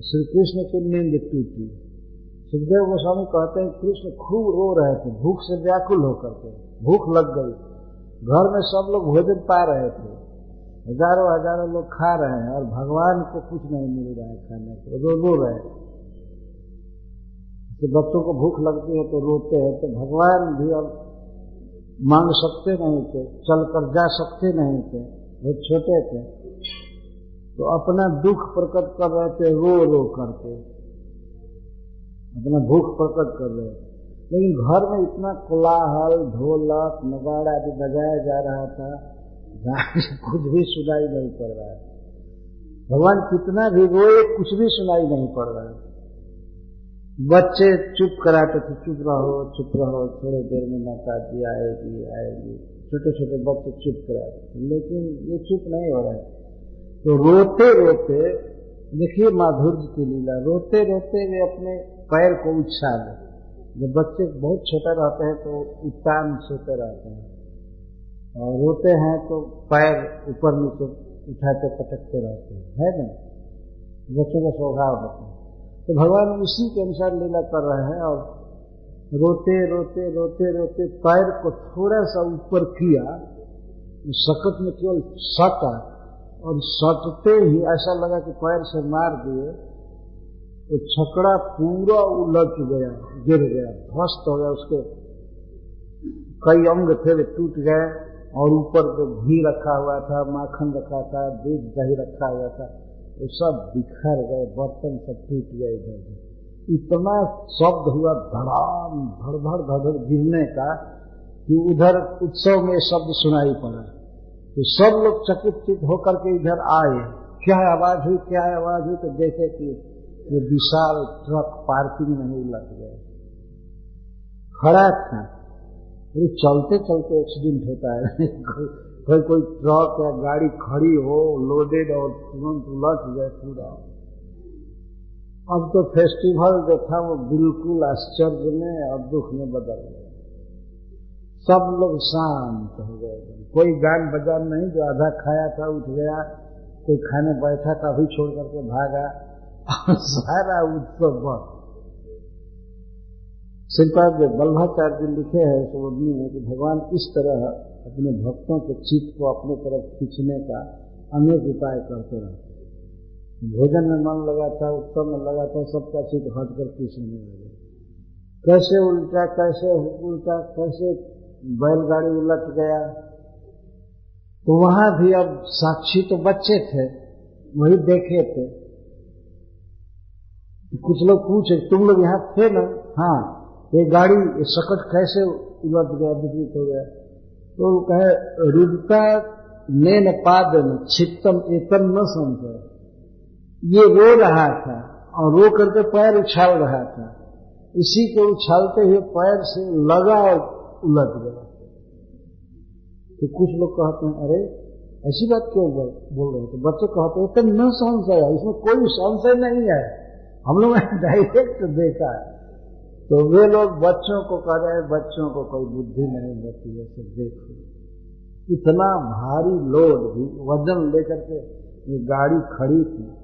Speaker 1: श्री कृष्ण की नींद टूटी। सुखदेव गोस्वामी कहते हैं, कृष्ण खूब रो रहे थे, भूख से व्याकुल होकर के, भूख लग गई। घर में सब लोग भोजन पा रहे थे। हज़ारों हज़ारों लोग खा रहे हैं और भगवान को कुछ नहीं मिल रहा है खाने को रो रो रहे तो बच्चों को भूख लगती है तो रोते हैं तो भगवान भी अब मांग सकते नहीं थे, चल कर जा सकते नहीं थे बहुत छोटे थे। तो अपना दुख प्रकट कर रहे थे, रो रो करके। अपना भूख प्रकट कर रहे थे। लेकिन घर में इतना कोलाहल, ढोलक, नगाड़ा आदि बजाया जा रहा था कुछ भी सुनाई नहीं पड़ रहा है। भगवान कितना भी रोए कुछ भी सुनाई नहीं पड़ रहा है। बच्चे चुप कराते थे, चुप रहो चुप रहो, थोड़ी देर में माता जी आएगी आएगी। छोटे छोटे बच्चे चुप कराते थे, लेकिन ये चुप नहीं हो रहा। है तो रोते रोते देखिए माधुर्य की लीला रोते रोते वे अपने पैर को उछाल जब बच्चे बहुत छोटे रहते हैं तो उत्तान सोते रहते हैं। और रोते हैं तो पैर ऊपर नीचे उठाते पटकते रहते हैं। है ना? बच्चों का स्वभाव होता है। तो भगवान उसी के अनुसार लीला कर रहे हैं और रोते रोते रोते रोते पैर को थोड़ा सा ऊपर किया सकत में केवल सटा और सटते ही ऐसा लगा कि पैर से मार दिए। तो छकड़ा पूरा उलट गया, गिर गया, ध्वस्त हो गया, उसके कई अंग थे वे टूट गए और ऊपर जो घी रखा हुआ था, माखन रखा था, दूध, दही रखा हुआ था, वो सब बिखर गए, बर्तन सब टूट गए इधर इतना शब्द हुआ, धड़ाम धड़ धड़ धड़ गिरने का कि उधर उत्सव में शब्द सुनाई पड़ा। तो सब लोग चकित होकर के इधर आए। क्या आवाज़ हुई, क्या आवाज़ हुई तो देखे कि ये विशाल ट्रक पार्किंग में ही लग गए। खड़ा था। ये चलते चलते एक्सीडेंट होता है। कोई कोई ट्रक या गाड़ी खड़ी हो, लोडेड और तुरंत उलट जाए पूरा। अब तो फेस्टिवल जो था वो बिल्कुल आश्चर्य में और दुख में बदल गया सब लोग शांत हो गए। कोई गान बजान नहीं, जो आधा खाया था, उठ गया, कोई खाने बैठा था भी छोड़ करके भागा। सारा उत्सव बस। श्रीपाद बल्भाचार्य लिखे हैं सुवर्णी में कि भगवान इस तरह अपने भक्तों के चित्त को अपने तरफ़ खींचने का अनेक उपाय करते रहते भोजन में मन लगा था उत्सव में लगा था सबका चित्त हट कर खींचने लगे। कैसे उल्टा कैसे उल्टा, कैसे बैलगाड़ी उलट गया। तो वहाँ भी अब साक्षी तो बच्चे थे, वही देखे थे। कुछ लोग पूछे, तुम लोग यहाँ थे ना? हाँ। ये गाड़ी, ये सकट कैसे उलट गया, विपरीत हो गया? तो वो कहे रुदता नैन पादन छित्तम एतम न संशय ये रो रहा था और रो करके पैर उछाल रहा था। इसी को उछालते हुए पैर से लगा और उलट गया। तो कुछ लोग कहते हैं, अरे, ऐसी बात क्यों बोल रहे हैं? तो बच्चे कहते हैं तो न संशय इसमें कोई संशय नहीं है। हम लोग ने डायरेक्ट देखा है। तो वे लोग बच्चों को कह रहे बच्चों को कोई बुद्धि नहीं होती है सब देखो। इतना भारी लोड भी, वज़न लेकर के ये गाड़ी खड़ी थी।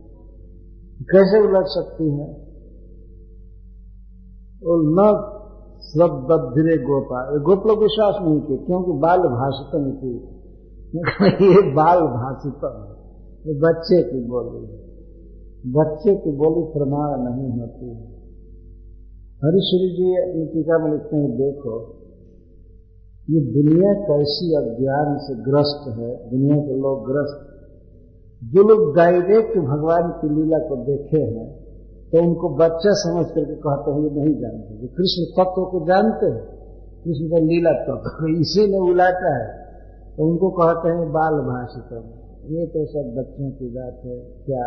Speaker 1: कैसे उलट सकती है? और न श्रद्धिरे गोपा गोप लोग विश्वास नहीं किए, क्योंकि बाल भाषितम थी। ये बाल भाषितम, ये बच्चे की बोली है। बच्चे की बोली प्रमाण नहीं होती है। हरिश्वरी जी अपनी टीका में लिखते हैं, देखो, ये दुनिया कैसी अज्ञान से ग्रस्त है, दुनिया के लोग ग्रस्त। जो लोग डायरेक्ट भगवान की लीला को देखे हैं तो उनको बच्चा समझ करके कहते हैं, ये नहीं जानते। जो कृष्ण तत्व को जानते हैं, कृष्ण का लीला तत्व इसी ने उलाटा है। तो उनको कहते हैं बाल भाषित ये तो सब बच्चों की बात है, क्या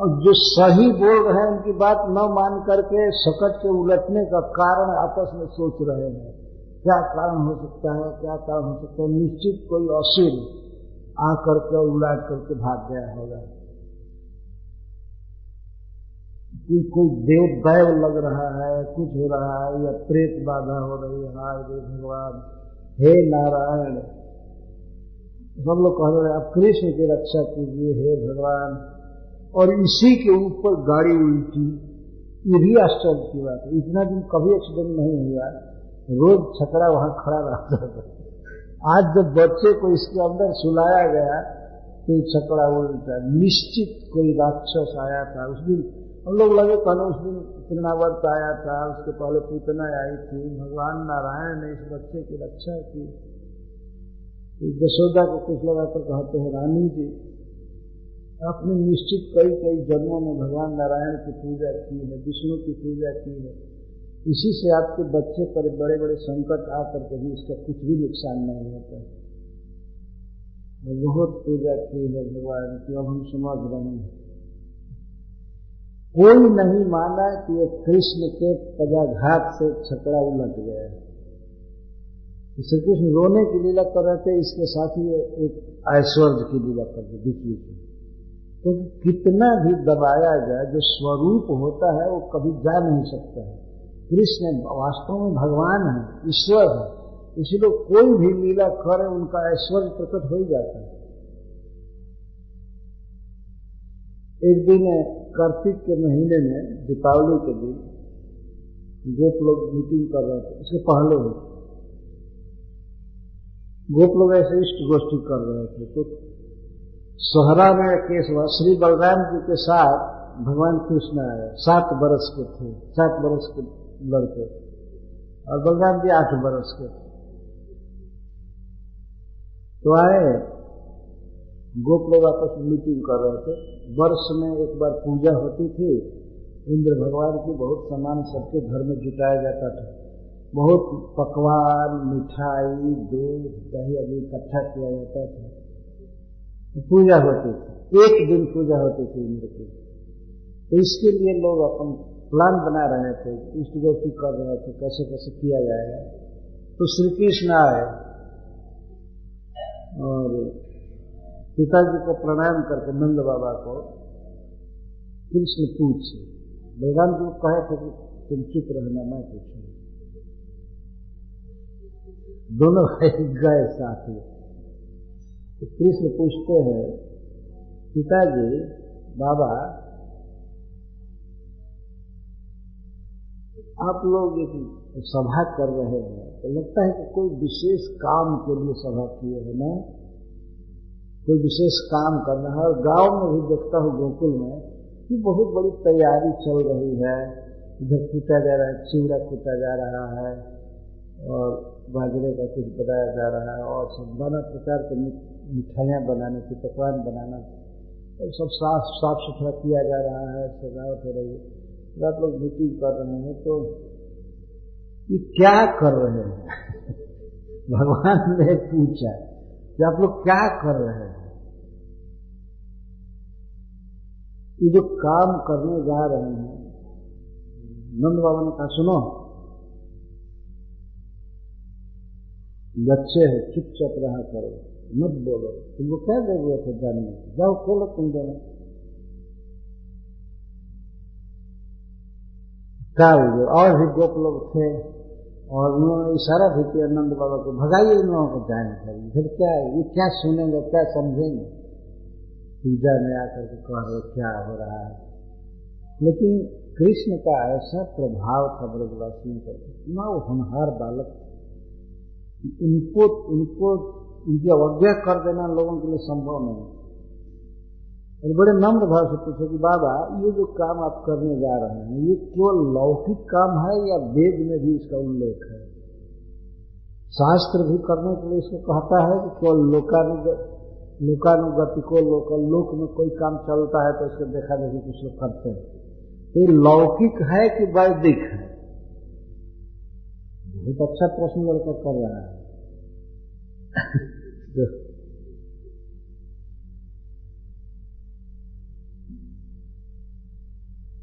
Speaker 1: और जो सही बोल रहे हैं, उनकी बात न मान करके सकट के उलटने का कारण आपस में सोच रहे हैं। क्या कारण हो सकता है, क्या कारण हो सकता है? निश्चित कोई असीर आकर के उलाट करके भाग गया होगा। कोई कोई देव दैव लग रहा है, कुछ हो रहा है, या प्रेत बाधा हो रही है रे भगवान, हे नारायण। सब लोग कह रहे हैं, आप कृष्ण की रक्षा कीजिए, हे भगवान। और इसी के ऊपर गाड़ी उल्टी, ये भी आश्चर्य की बात है। इतना दिन कभी एक्सीडेंट नहीं हुआ। रोज छकड़ा वहाँ खड़ा रहता था। आज जब बच्चे को इसके अंदर सुलाया गया तो छकड़ा उल्टा। निश्चित कोई राक्षस आया था। उस दिन हम लोग लगे कहना उस दिन तृणावर्त आया था। उसके पहले पूतना आई थी। भगवान नारायण ने इस बच्चे की रक्षा की। यशोदा को कुछ लगा कर कहते हैं, रानी जी आपने निश्चित कई कई जन्मों में भगवान नारायण की पूजा की है, विष्णु की पूजा की है। इसी से आपके बच्चे पर बड़े बड़े संकट आकर के भी इसका कुछ भी नुकसान नहीं होता बहुत पूजा की है भगवान की, अब हम समझ रहे हैं। कोई नहीं माना कि ये कृष्ण के पदाघात से छकड़ा उलट गया है। श्री कृष्ण रोने की लीला कर रहे थे, इसके साथ ही एक ऐश्वर्य की लीला कर रहे बीच बीच में। तो कितना भी दबाया जाए, जो स्वरूप होता है, वो कभी जा नहीं सकता है। कृष्ण वास्तव में भगवान है, ईश्वर है। इसलिए कोई भी लीला करे, उनका ऐश्वर्य प्रकट हो ही जाता है। एक दिन, कार्तिक के महीने में, दीपावली के दिन, गोप लोग मीटिंग कर रहे थे उसके पहले गोप लोग ऐसे इष्ट गोष्ठी कर रहे थे तो सोहरा में हुआ। श्री बलराम जी के साथ भगवान कृष्ण आए सात बरस के थे, सात बरस के लड़के। और बलराम जी आठ बरस के थे। तो आए, गोप लोग आपस मीटिंग कर रहे थे। वर्ष में एक बार पूजा होती थी। इंद्र भगवान की बहुत सामान सबके घर में जुटाया जाता था। बहुत पकवान, मिठाई, दूध, दही अभी इकट्ठा किया जाता था। पूजा होती थी। एक दिन पूजा होती थी इंद्र की। तो इसके लिए लोग अपन प्लान बना रहे थे इष्ट गोष्ठी कर रहे थे, कैसे कैसे किया जाएगा तो श्री कृष्ण आए और पिताजी को प्रणाम करके नंद बाबा को कृष्ण पूछे। जी को कहे थे कि तुम चुप रहना, मैं पूछू दोनों गए साथ ही तो कृष्ण पूछते हैं, पिताजी, बाबा, आप लोग एक सभा कर रहे हैं तो लगता है कि कोई विशेष काम के लिए सभा किए है ना? कोई विशेष काम करना है, और गाँव में भी देखता हूँ गोकुल में कि बहुत बड़ी तैयारी चल रही है। इधर कूटा जा रहा है, चिवड़ा कूटा जा रहा है, और बाजरे का कुछ बताया जा रहा है और सब नाना प्रकार के मिठाइयाँ बनाने की, पकवान बनाना। और सब साफ़ साफ़ सुथरा किया जा रहा है, सजावट हो रही है। आप लोग मीटिंग कर रहे हैं तो ये क्या कर रहे हैं? भगवान ने पूछा, कि आप लोग क्या कर रहे हैं? ये जो काम करने जा रहे हैं, नंद बाबा ने कहा, सुनो बच्चे है, चुपचाप रहा करो, मत बोलो। तुमको क्या ज़रूरत है जानने जाओ, खोलो तुम दोनों क्या हुए और भी गोप लोग थे, और उन्होंने इशारा भी किया नंद बाबा को भगाइए इन लोगों को जाए फिर क्या है? ये क्या सुनेंगे, क्या समझेंगे? पूजा में आकर के कह रहे, क्या हो रहा है? लेकिन कृष्ण का ऐसा प्रभाव था ब्रजवासियों पर इतना वो बालक उनको उनको उनकी अवज्ञा कर देना लोगों के लिए संभव नहीं और बड़े नम्र भाव से पूछो कि, बाबा, ये जो काम आप करने जा रहे हैं, ये केवल लौकिक काम है या वेद में भी इसका उल्लेख है? शास्त्र भी करने के लिए इसको कहता है कि केवल लोकानुगत लोकानुगति को लोकल लोक में कोई काम चलता है तो इसको देखा देखी कुछ लोग करते हैं। तो ये लौकिक है कि वैदिक है? बहुत अच्छा प्रश्न लड़का कर रहा है।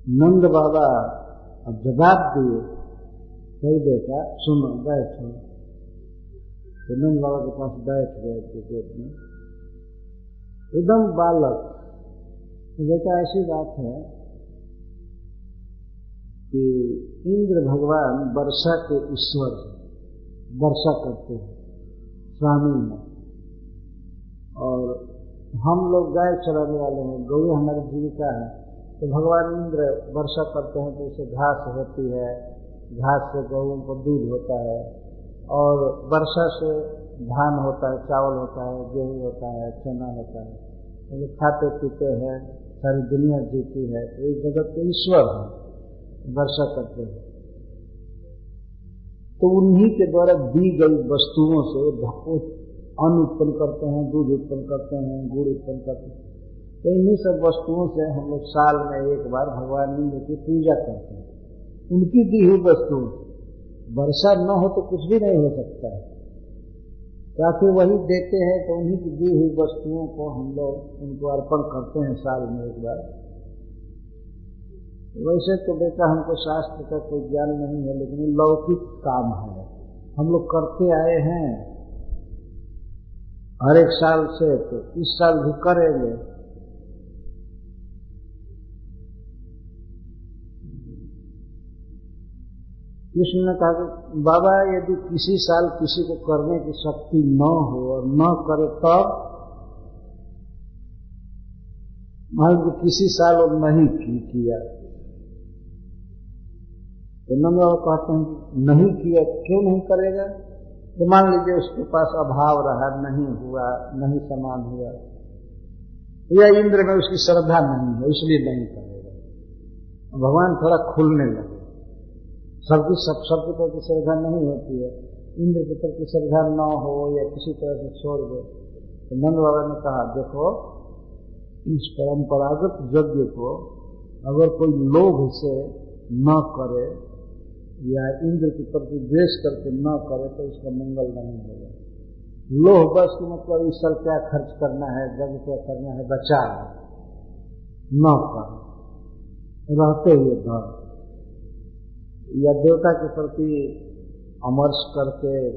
Speaker 1: नंद बाबा अब जवाब दिए। कई बेटा सुनो, बैठो तो नंद बाबा के पास बैठ गए थे गोद में। एकदम बालक। तो बेटा ऐसी बात है कि इंद्र भगवान वर्षा के ईश्वर वर्षा करते हैं, स्वामी हैं और हम लोग गाय चराने वाले हैं गौ हमारी जीविका है तो भगवान इंद्र वर्षा करते हैं तो उसे घास होती है, घास से गऊ को दूध होता है, और वर्षा से धान होता है, चावल होता है, गेहूँ होता है, चना होता है। तो खाते पीते हैं, सारी दुनिया जीती है तो इस जगत के ईश्वर है। वर्षा करते हैं। तो उन्हीं के द्वारा दी गई वस्तुओं से अन्न उत्पन्न करते हैं, दूध उत्पन्न करते हैं, गुड़ उत्पन्न करते हैं। तो इन्हीं सब वस्तुओं से हम लोग साल में एक बार भगवान इंद्र की पूजा करते हैं। उनकी दी हुई वस्तु, वर्षा न हो तो कुछ भी नहीं हो सकता है। ताकि वही देते हैं तो उन्हीं की दी हुई वस्तुओं को हम लोग उनको अर्पण करते हैं साल में एक बार। वैसे तो बेटा हमको शास्त्र का कोई ज्ञान नहीं है, लेकिन लौकिक काम है। हम लोग करते आए हैं। हर एक साल से तो इस साल भी करेंगे। कृष्ण ने कहा कि, बाबा, यदि किसी साल किसी को करने की शक्ति न हो और न करे तब मान लो किसी साल और नहीं की किया। तो नंद कहते हैं नहीं किया, क्यों नहीं करेगा? तो मान लीजिए उसके पास अभाव रहा, नहीं हुआ, नहीं समान हुआ। या इंद्र में उसकी श्रद्धा नहीं है, इसलिए नहीं करेगा। भगवान थोड़ा खुलने लगे। सबकी, सब, सबके प्रति श्रद्धा नहीं होती है। इंद्र के प्रति श्रद्धा न हो या किसी तरह से छोड़ दे। तो नंद बाबा ने कहा, देखो, इस परंपरागत यज्ञ को अगर कोई लोभ से न करे या इंद्र के प्रति द्वेष करके न करे तो उसका मंगल नहीं होगा। लोह बस मतलब इस साल क्या खर्च करना है, जग क्या करना है, बचा न कर। रहते हुए धर्म या देवता के प्रति अमर्श करके,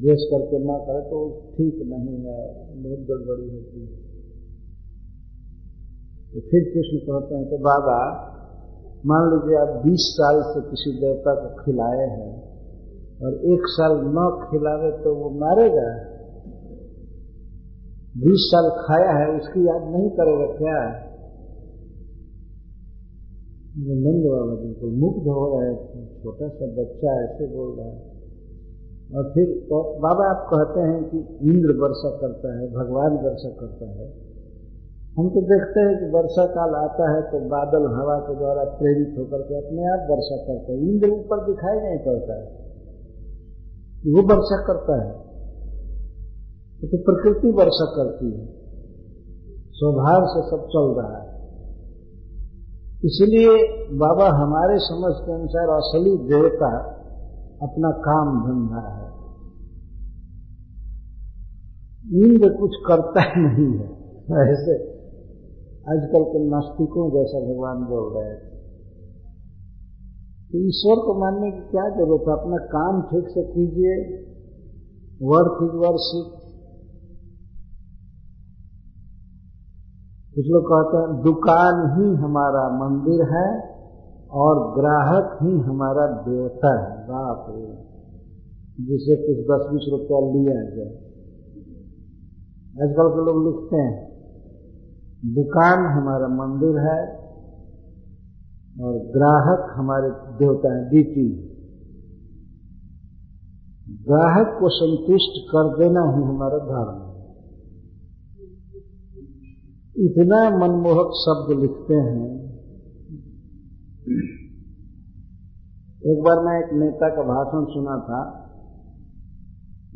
Speaker 1: द्वेष करके ना करे तो ठीक नहीं है, बहुत गड़बड़ी होती है। तो फिर कृष्ण कहते हैं कि, बाबा मान लीजिए आप 20 साल से किसी देवता को खिलाए हैं और एक साल न खिलावे तो वो मारेगा। 20 साल खाया है, उसकी याद नहीं करेगा क्या? नंद वाला बिल्कुल मुक्त हो रहा है, छोटा सा बच्चा ऐसे बोल रहा है। और फिर तो बाबा आप कहते हैं कि इंद्र वर्षा करता है, भगवान वर्षा करता है। हम तो देखते हैं कि वर्षा काल आता है तो बादल हवा के द्वारा प्रेरित होकर के अपने आप वर्षा करते हैं। इंद्र ऊपर दिखाई नहीं पड़ता है। वो वर्षा करता है। तो प्रकृति वर्षा करती है। स्वभाव से सब चल रहा है। इसलिए बाबा हमारे समझ के अनुसार असली देवता अपना काम धंधा है। इंद्र कुछ करता नहीं है। ऐसे आजकल के नास्तिकों जैसा भगवान बोल रहे हैं। तो ईश्वर को मानने की क्या ज़रूरत है? अपना काम ठीक से कीजिए वर्क इज़ वर्शिप कुछ लोग कहते हैं, दुकान ही हमारा मंदिर है और ग्राहक ही हमारा देवता है। बाप रे। जिसे कुछ दस बीस रुपया लिया जाए। आजकल के लोग लिखते हैं दुकान हमारा मंदिर है और ग्राहक हमारे देवता है डीटी ग्राहक को संतुष्ट कर देना ही हमारा धर्म है। इतना मनमोहक शब्द लिखते हैं। एक बार मैं एक नेता का भाषण सुना था,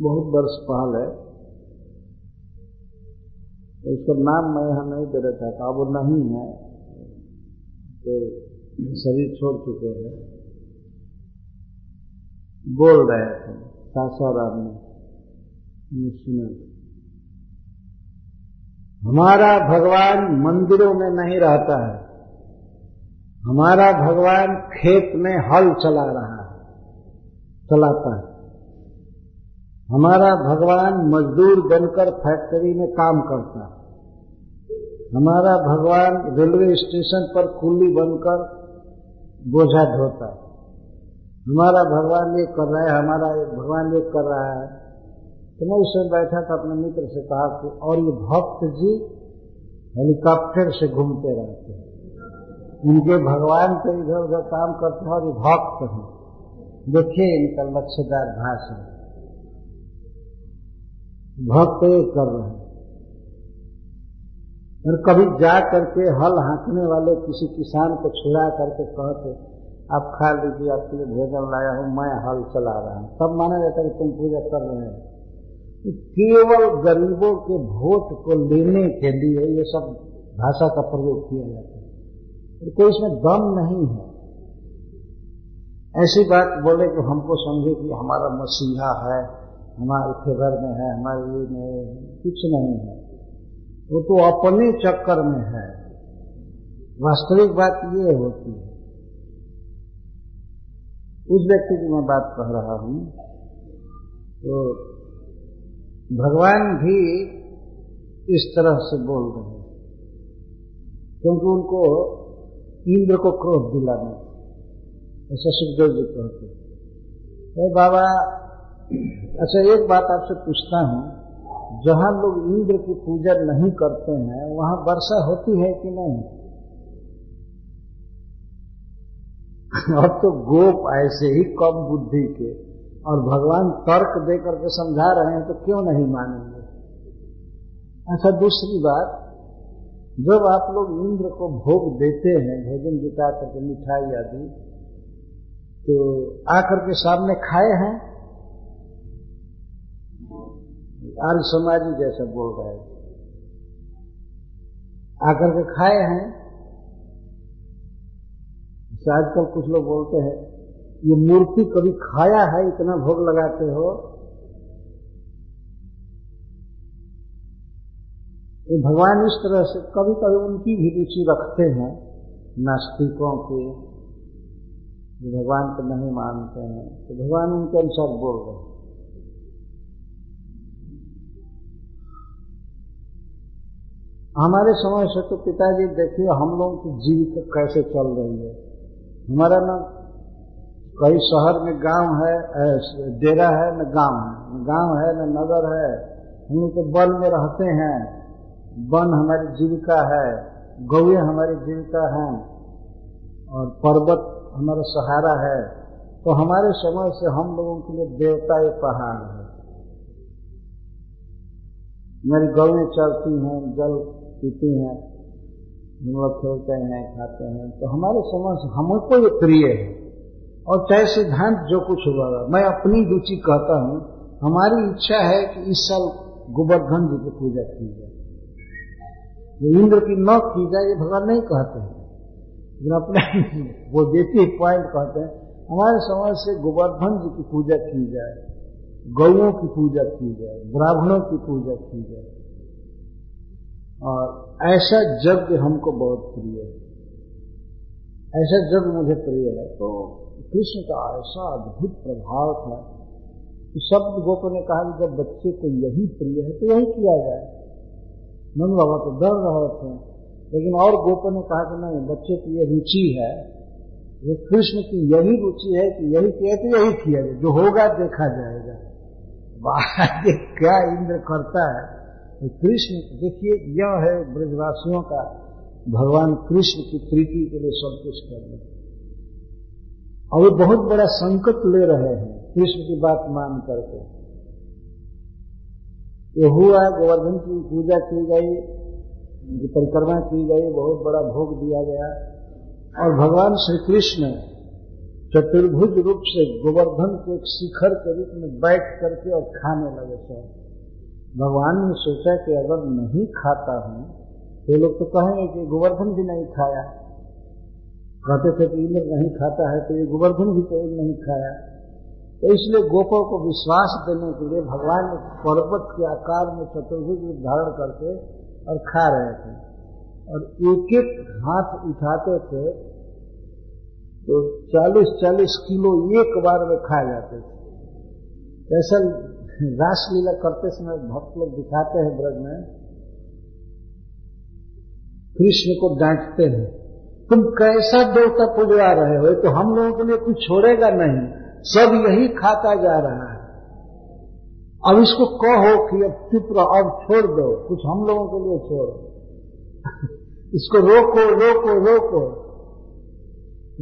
Speaker 1: बहुत वर्ष पहले। तो उसका नाम मैं यहाँ नहीं दे रहा था अब वो नहीं है तो शरीर छोड़ चुके हैं। बोल रहे थे सासाराम में सुना। हमारा भगवान मंदिरों में नहीं रहता है। हमारा भगवान खेत में हल चला रहा है, चलाता है। हमारा भगवान मजदूर बनकर फैक्ट्री में काम करता है। हमारा भगवान रेलवे स्टेशन पर कुल्ली बनकर बोझा ढोता है। हमारा भगवान ये कर रहा है, हमारा भगवान ये कर रहा है। तो मैं उस समय बैठा था, अपने मित्र से कहा कि और ये भक्त जी हेलीकॉप्टर से घूमते रहते हैं। उनके भगवान तो इधर उधर काम करते हैं और ये भक्त हैं। देखिए, इनका लक्ष्यदार भाषण। भक्त ये कर रहे हैं। और कभी जा करके हल हाँकने वाले किसी किसान को छुड़ा करके कहते, आप खा लीजिए, आपके लिए भोजन लाया हूँ, मैं हल चला रहा हूँ। तब माना जाता है कि तुम पूजा कर रहे हैं। केवल गरीबों के वोट को लेने के लिए ये सब भाषा का प्रयोग किया जाता है। कोई इसमें दम नहीं है। ऐसी बात बोले कि हमको समझे कि हमारा मसीहा है, हमारे फेवर में है, हमारे ये में कुछ नहीं है। वो तो अपने चक्कर में है। वास्तविक बात ये होती है। उस व्यक्ति की मैं बात कह रहा हूँ तो भगवान भी इस तरह से बोल रहे हैं, क्योंकि उनको इंद्र को क्रोध दिलाना ऐसा सुखदेव जी कहते हे। बाबा अच्छा एक बात आपसे पूछता हूँ। जहाँ लोग इंद्र की पूजा नहीं करते हैं, वहाँ वर्षा होती है कि नहीं? अब तो गोप ऐसे ही कम बुद्धि के और भगवान तर्क दे करके समझा रहे हैं तो क्यों नहीं मानेंगे? अच्छा दूसरी बात, जब आप लोग इंद्र को भोग देते हैं, भोजन जुटा करके मिठाई आदि तो आकर के सामने खाए हैं? आर्य समाजी जैसा बोल रहे हैं। आकर के खाए हैं। आजकल कुछ लोग बोलते हैं, ये मूर्ति कभी खाया है, इतना भोग लगाते हो? ये भगवान इस तरह से कभी कभी उनकी भी रुचि रखते हैं, नास्तिकों के। भगवान को नहीं मानते हैं। तो भगवान उनके अनुसार बोल रहे हैं। हमारे समय से तो पिताजी, देखिए, हम लोगों की जीविका कैसे चल रही है। हमारा ना कई शहर में गाँव है डेरा है, न गाँव है। न गाँव है, न नगर है। हम तो वन में रहते हैं। वन हमारी जीविका है। गौए हमारी जीविका है। और पर्वत हमारा सहारा है। तो हमारे समय से हम लोगों के लिए देवता ये पहाड़ है। मेरी गौएँ चलती हैं, जल पीती हैं हम लोग खेलते हैं, खाते हैं तो हमारे समय से हमको ये प्रिय है। और चाहे सिद्धांत जो कुछ हुआ, मैं अपनी रुचि कहता हूँ, हमारी इच्छा है कि इस साल गोवर्धन जी की पूजा की जाए। जो इंद्र की न की जाए, ये भगवान नहीं कहते हैं। लेकिन अपने वो देती पॉइंट कहते हैं, हमारे समाज से गोवर्धन जी की पूजा की जाए, गौओं की पूजा की जाए, ब्राह्मणों की पूजा की जाए। और ऐसा यज्ञ हमको बहुत प्रिय है। ऐसा यज्ञ मुझे प्रिय है। तो कृष्ण का ऐसा अद्भुत प्रभाव था कि सब गोपों ने कहा कि जब बच्चे को यही प्रिय है तो यही किया जाए। नंद बाबा तो डर रहे थे, लेकिन और गोपों ने कहा कि नहीं, बच्चे की यह रुचि है, ये कृष्ण की यही रुचि है कि यही किया तो यही किया जाए। जो होगा देखा जाएगा। आगे क्या इंद्र करता है। कृष्ण, देखिए, यह है ब्रजवासियों का भगवान कृष्ण की प्रीति के लिए सब कुछ करना और वो बहुत बड़ा संकट ले रहे हैं, कृष्ण की बात मान करके। ये हुआ, गोवर्धन की पूजा की गई परिक्रमा की गई, बहुत बड़ा भोग दिया गया। और भगवान श्री कृष्ण चतुर्भुज रूप से गोवर्धन के एक शिखर के रूप में बैठ करके और खाने लगे सब। भगवान ने सोचा कि अगर नहीं खाता हूँ तो लोग तो कहेंगे कि गोवर्धन भी नहीं खाया। कहते थे कि इंद्र नहीं खाता है तो ये गोवर्धन भी तो नहीं खाया। तो इसलिए गोपो को विश्वास देने के लिए भगवान पर्वत के आकार में चतुर्भुज रूप धारण करके और खा रहे थे। और एक एक हाथ उठाते थे तो 40-40 किलो एक बार में खाए जाते थे। ऐसा रासलीला करते समय भक्त लोग दिखाते हैं ब्रज में, कृष्ण को डांटते हैं, तुम कैसा देवता पुजवा रहे हो? तो हम लोगों के लिए कुछ छोड़ेगा नहीं। सब यही खाता जा रहा है। अब इसको कहो कि अब चुप रहो, अब छोड़ दो। कुछ हम लोगों के लिए छोड़ो। इसको रोको रोको रोको।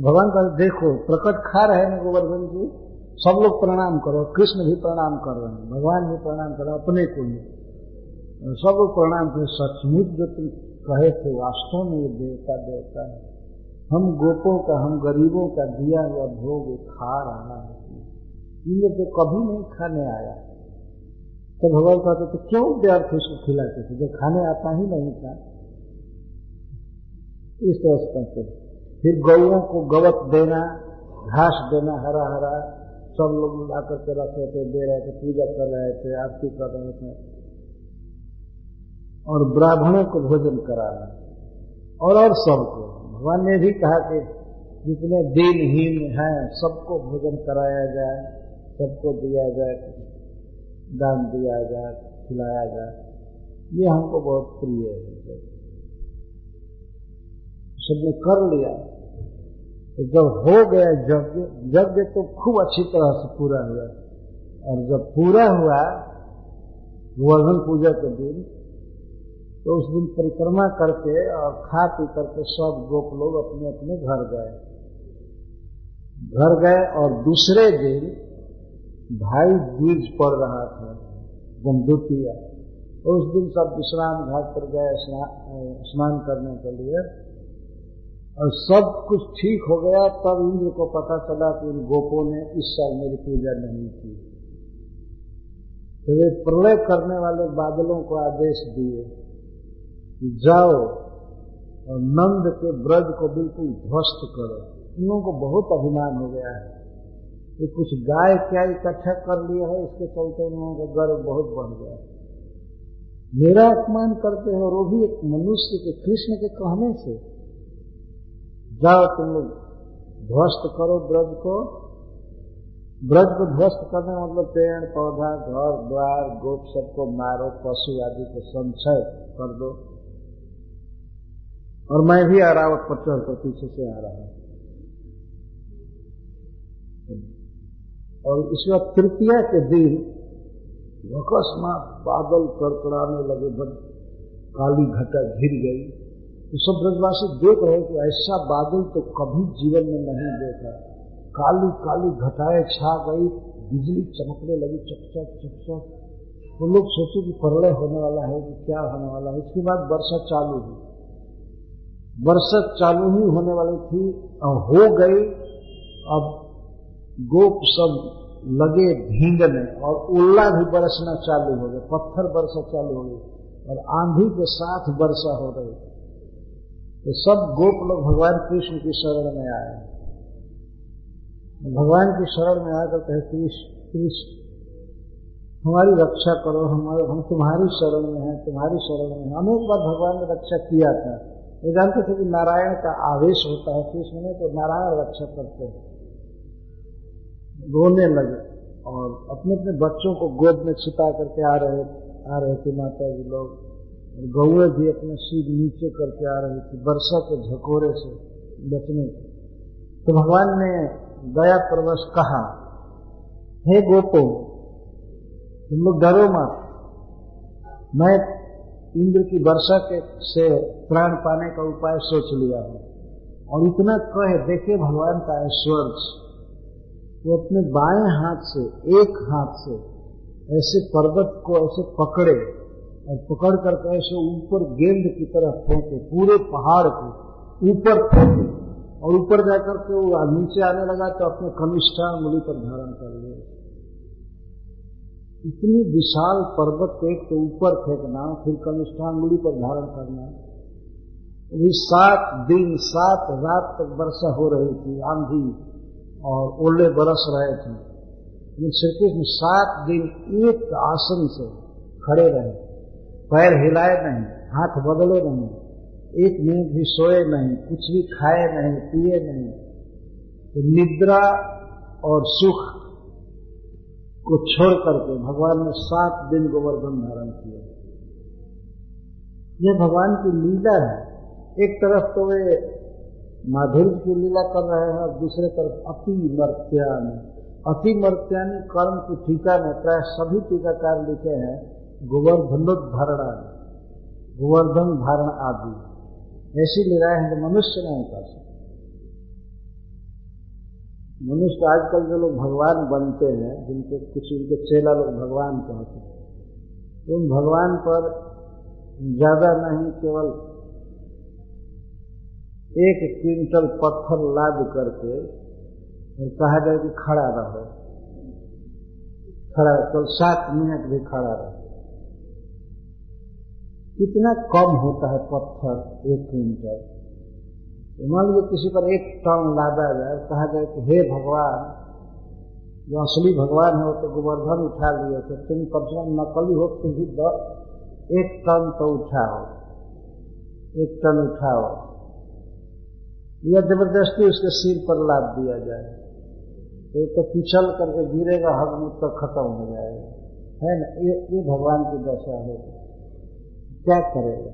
Speaker 1: भगवान का देखो, प्रकट खा रहे हैं गोवर्धन जी सब लोग प्रणाम करो, कृष्ण भी प्रणाम कर रहे हैं, भगवान भी प्रणाम कर रहे अपने को भी सब लोग प्रणाम करें सचमुच जो तुम कहे थे, वास्तव में ये देवता देवता है। हम गोपों का, हम गरीबों का दिया हुआ भोग खा रहा है। इंद्र तो कभी नहीं खाने आया। तो भगवान कहते तो क्यों व्यर्थ उसको खिलाते थे? जो खाने आता ही नहीं था। इस तरह से फिर गौओं को गवत देना, घास देना हरा हरा सब लोग ला करके रखे थे, दे रहे थे, पूजा कर रहे थे, आरती कर रहे थे। और ब्राह्मणों को भोजन कराना। और और सबको। भगवान ने भी कहा कि जितने दिनहीन हैं, सबको भोजन कराया जाए, सबको दिया जाए, दान दिया जाए, खिलाया जाए। ये हमको बहुत प्रिय है। सबने कर लिया। तो जब हो गया यज्ञ यज्ञ तो खूब अच्छी तरह से पूरा हुआ। और जब पूरा हुआ, गोवर्धन पूजा के दिन तो उस दिन परिक्रमा करके और खा पी करके सब गोप लोग अपने अपने घर गए। घर गए और दूसरे दिन भाई बीज पड़ रहा था जमदूतिया तो उस दिन सब विश्राम घाट पर गए स्नान करने के लिए। और सब कुछ ठीक हो गया, तब इंद्र को पता चला कि इन गोपों ने इस साल मेरी पूजा नहीं की। तो वे प्रलय करने वाले बादलों को आदेश दिए कि जाओ और नंद के ब्रज को बिल्कुल ध्वस्त करो। इन लोगों को बहुत अभिमान हो गया है कि कुछ गाय क्या इकट्ठा कर लिया है, इसके चलते इन लोगों का गर्व बहुत बढ़ गया है। मेरा अपमान करते हैं वो भी एक मनुष्य के कृष्ण के कहने से जाओ तुम लोग। ध्वस्त करो ब्रज को। ब्रज को ध्वस्त करने मतलब पेड़, पौधा, घर, द्वार, गोप सबको मारो, पशु आदि को संचय कर दो। और मैं भी आरावत पर चढ़ कर पीछे से आ रहा हूँ। और इस वक्त तृतीया के दिन अकस्मात बादल कड़कड़ाने लगे बद काली घटा घिर गई। तो सब ब्रजवासी देख रहे कि ऐसा बादल तो कभी जीवन में नहीं देखा। काली काली घटाए छा गई, बिजली चमकने लगी चकचक चकचक तो लोग सोचे कि प्रलय होने वाला है, कि क्या होने वाला है। इसके बाद वर्षा चालू हुई। वर्षा चालू ही होने वाली थी, और हो गई। अब गोप सब लगे भींगने, और उल्ला भी बरसना चालू हो गया, पत्थर वर्षा चालू हो गई और आंधी के साथ वर्षा हो रही। तो सब गोप लोग भगवान कृष्ण की शरण में आए। भगवान की शरण में आकर कहे, कृष्ण कृष्ण, हमारी रक्षा करो हमारे हम तुम्हारी शरण में हैं, तुम्हारी शरण में हैं। अनेक बार भगवान ने रक्षा किया था। वो जानते थे कि नारायण का आवेश होता है कृष्ण में तो नारायण रक्षा करते हैं। रोने लगे और अपने अपने बच्चों को गोद में छिपा करके आ रहे आ रहे थे माता जी लोग। और गौए भी अपने सिर नीचे करके आ रही थी, वर्षा के झकोरे से बचने तो भगवान ने दया प्रवश कहा, हे गोपो, तुम लोग डरो मत। मैं इंद्र की वर्षा के से प्राण पाने का उपाय सोच लिया हूँ। और इतना कहे देखे भगवान का ऐश्वर्य वो अपने बाएँ हाथ से, एक हाथ से ऐसे पर्वत को ऐसे पकड़े और पकड़ करके ऐसे ऊपर गेंद की तरह फेंके, पूरे पहाड़ को ऊपर फेंके। और ऊपर जाकर के वो नीचे आने लगा तो अपने कनिष्ठा उंगली पर धारण कर लिया इतनी विशाल पर्वत एक तो ऊपर फेंकना, फिर कनिष्ठांगुली पर धारण करना। अभी सात दिन, सात रात तक वर्षा हो रही थी, आंधी और ओले बरस रहे थे। श्री कृष्ण सात दिन एक आसन से खड़े रहे। पैर हिलाए नहीं, हाथ बदले नहीं, एक मिनट भी सोए नहीं, कुछ भी खाए नहीं, पिए नहीं तो निद्रा और सुख को छोड़ करके भगवान ने सात दिन गोवर्धन धारण किया। यह भगवान की लीला है। एक तरफ़ तो वे माधुर्य की लीला कर रहे हैं और दूसरे तरफ़ अति मर्त्यानी। अति मर्त्यानी कर्म की टीका में प्राय सभी टीकाकार लिखे हैं। गोवर्धनोद्धारणा गोवर्धन धारण आदि। ऐसी लीलाएँ हैं जो मनुष्य नहीं कर सकते। मनुष्य आजकल जो लोग भगवान बनते हैं, जिनको कुछ उनके चेला लोग भगवान कहते हैं तो उन भगवान पर ज़्यादा नहीं, केवल एक क्विंटल पत्थर लाद करके और कहा जाए कि खड़ा रहो। खड़ा, कल सात मिनट भी खड़ा रहो। कितना कम होता है पत्थर एक क्विंटल? तो मान लीजिए किसी पर एक टन लादा जाए कहा जाए कि हे भगवान जो असली भगवान है वो तो गोवर्धन उठा लिए तो तुम कम से कम नकली हो फिर भी दस एक टन तो उठाओ एक टन उठाओ। या ज़बरदस्ती उसके सिर पर लाद दिया जाए तो तो पिछल करके गिरेगा हक मुझ तक खत्म हो जाएगा। है ना? ये, ये भगवान की दशा है। क्या करेगा?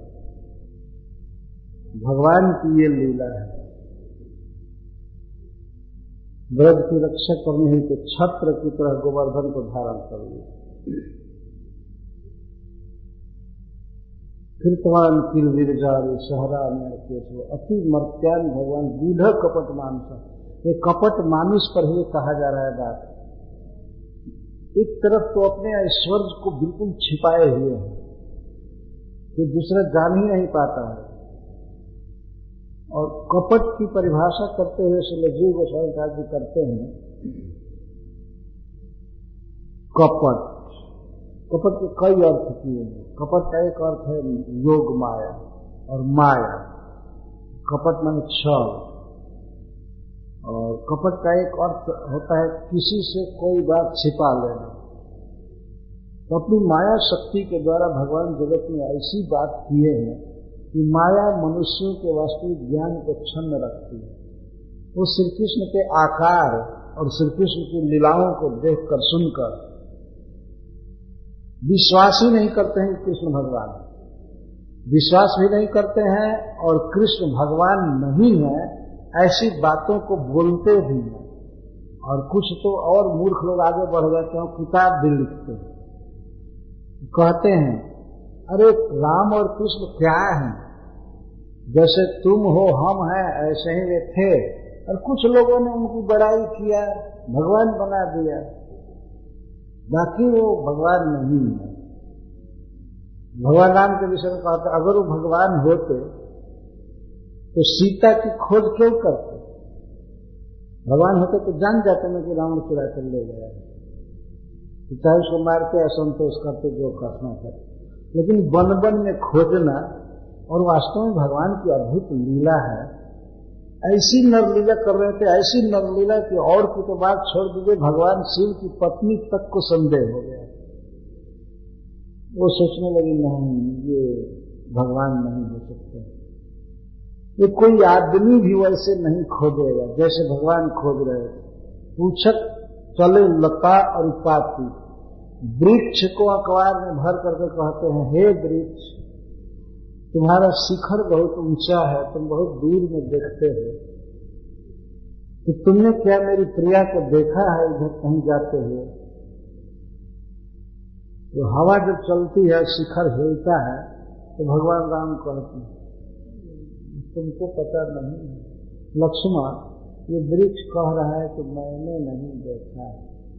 Speaker 1: भगवान की ये लीला है। ब्रज की रक्षा करनी है तो छत्र की तरह गोवर्धन को धारण कर लिया कृतवान किल विरजारी सहरा में अति मर्त्यान भगवान दूढ़ कपट मानस ये कपट मानुष पर ही कहा जा रहा है बात। एक तरफ़ तो अपने ऐश्वर्य को बिल्कुल छिपाए हुए हैं। कि दूसरा जान ही नहीं पाता है। और कपट की परिभाषा करते हुए श्री जीव गोस्वामी जी करते हैं, कपट। कपट के कई अर्थ किए हैं। कपट का एक अर्थ है योग माया और माया। कपट मान छल। और कपट का एक अर्थ होता है किसी से कोई बात छिपा लेना। तो अपनी माया शक्ति के द्वारा भगवान जगत में ऐसी बात किए हैं कि माया मनुष्यों के वास्तविक ज्ञान को छन्न रखती है। वो श्री कृष्ण के आकार और श्री कृष्ण की लीलाओं को देखकर सुनकर विश्वास ही नहीं करते हैं कृष्ण भगवान विश्वास भी नहीं करते हैं और कृष्ण भगवान नहीं है, ऐसी बातों को बोलते भी हैं। और कुछ तो और मूर्ख लोग आगे बढ़ जाते हैं किताब भी लिखते हैं। कहते हैं, अरे राम और कृष्ण क्या हैं? जैसे तुम हो, हम हैं, ऐसे ही वे थे। और कुछ लोगों ने उनकी बड़ाई किया, भगवान बना दिया। बाकी वो भगवान नहीं है। भगवान राम के विषय में कहते अगर वो भगवान होते तो सीता की खोज क्यों करते? भगवान होते तो जान जाते ना कि रावण चुरा कर ले गया। चाहे उसको मार के असंतोष करते, जो करना था लेकिन वन वन में खोजना और वास्तव में भगवान की अद्भुत लीला है। ऐसी नरलीला कर रहे थे, ऐसी नरलीला की और की तो बात छोड़ दीजिए, भगवान शिव की पत्नी तक को संदेह हो गया। वो सोचने लगी, नहीं, ये भगवान नहीं हो सकते ये कोई आदमी भी वैसे नहीं खोदेगा जैसे भगवान खोद रहे पूछक, चले, लता और उपाति। वृक्ष को अखबार में भर करके कहते हैं, हे वृक्ष, तुम्हारा शिखर बहुत ऊँचा है, तुम बहुत दूर में देखते हो। कि तुमने क्या मेरी प्रिया को देखा है, इधर कहीं जाते हुए? तो हवा जब चलती है, शिखर हिलता है तो भगवान राम कहते हैं, तुमको पता नहीं लक्ष्मण, ये वृक्ष कह रहा है कि मैंने नहीं देखा।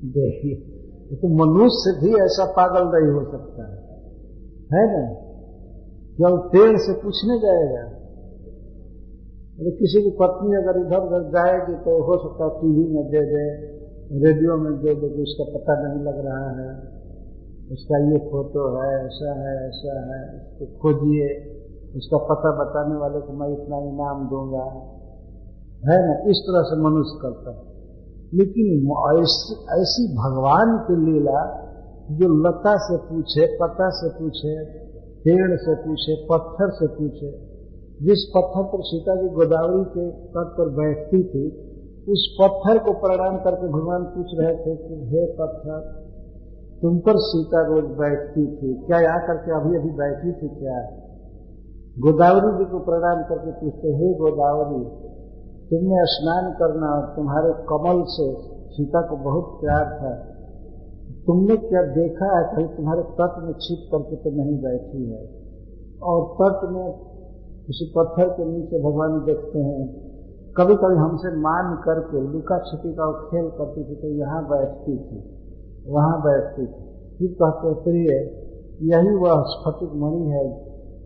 Speaker 1: देखिए। तो मनुष्य भी ऐसा पागल नहीं हो सकता है। है ना? जब पेड़ से पूछने जाएगा। अरे किसी की पत्नी अगर इधर उधर जाएगी तो हो सकता है टीवी में दे दे, रेडियो में दे दे कि उसका पता नहीं लग रहा है। उसका ये फ़ोटो है, ऐसा है ऐसा है, उसको खोजिए। उसका पता बताने वाले को मैं इतना इनाम दूँगा। है ना? इस तरह से मनुष्य करता है। लेकिन ऐसी, ऐसी भगवान की लीला जो लता से पूछे पता से पूछे पेड़ से पूछे पत्थर से पूछे जिस पत्थर पर सीता जी गोदावरी के तट पर बैठती थी उस पत्थर को प्रणाम करके भगवान पूछ रहे थे कि हे पत्थर तुम पर सीता रोज बैठती थी क्या यहाँ करके अभी अभी बैठी थी क्या? गोदावरी जी को प्रणाम करके पूछते हे गोदावरी तुमने स्नान करना तुम्हारे कमल से सीता को बहुत प्यार था। तुमने क्या देखा है कहीं तुम्हारे तट में छिप करके तो नहीं बैठी है? और तट में किसी पत्थर के नीचे भगवान देखते हैं। कभी कभी हमसे मान करके लुका छिपी का खेल करती थी तो यहाँ बैठती थी, वहाँ बैठती थी। फिर कहते प्रिय, यही वह स्फटिक मणि है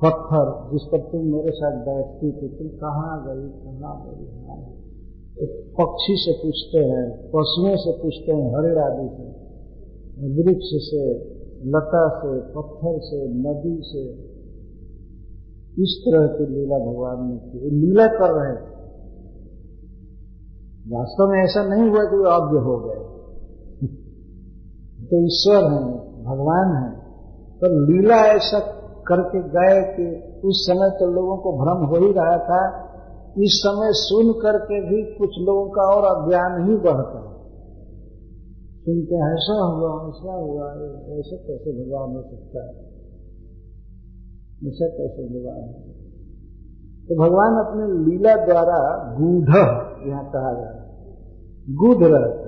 Speaker 1: पत्थर, जिस पर तुम मेरे साथ बैठती थी, तुम कहाँ गई कहाँ गई? हाँ एक पक्षी से पूछते हैं, पशुओं से पूछते हैं हरे आदि से, वृक्ष से, लता से, पत्थर से, नदी से। इस तरह की लीला भगवान ने की। लीला कर रहे थे वास्तव में ऐसा नहीं हुआ कि वो अज्ञ हो गए। तो ईश्वर हैं, भगवान हैं। तो लीला ऐसा करके गए कि उस समय तो लोगों को भ्रम हो ही रहा था। इस समय सुन करके भी कुछ लोगों का और अज्ञान ही बढ़ता है। सुनते ऐसा हुआ ऐसा हुआ, ऐसे कैसे भगवान हो सकता है? ऐसा कैसे भगवान है तो भगवान अपने लीला द्वारा गूढ़, यहाँ कहा जा रहा है, गूढ़ रहते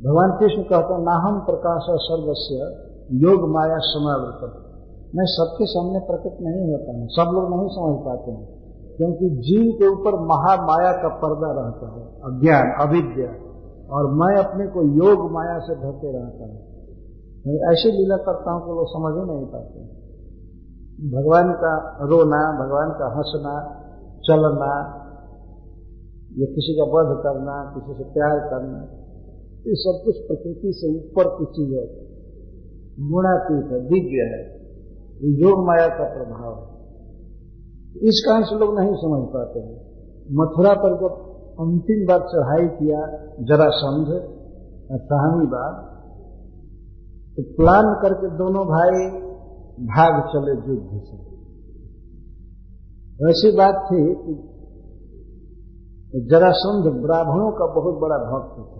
Speaker 1: भगवान कृष्ण कहते हैं, नाहम प्रकाश सर्वस्व योग माया समावृत मैं सबके सामने प्रकट नहीं होता हूँ, सब लोग नहीं समझ पाते हैं, क्योंकि जीव के ऊपर महामाया का पर्दा रहता है, अज्ञान, अविद्या, और मैं अपने को योग माया से ढके रहता हूँ। मैं ऐसी लीला करता हूँ कि लोग समझ ही नहीं पाते। भगवान का रोना, भगवान का हंसना, चलना, या किसी का वध करना, किसी से प्यार करना, ये सब कुछ प्रकृति से ऊपर की चीज़ है। गुणातीत है, दिव्य है। योग माया का प्रभाव है। इस कारण से लोग नहीं समझ पाते हैं। मथुरा पर जब अंतिम बार चढ़ाई किया जरासंध कहानी बार तो प्लान करके दोनों भाई भाग चले युद्ध से। ऐसी बात थी कि जरासंध ब्राह्मणों का बहुत बड़ा भक्त था।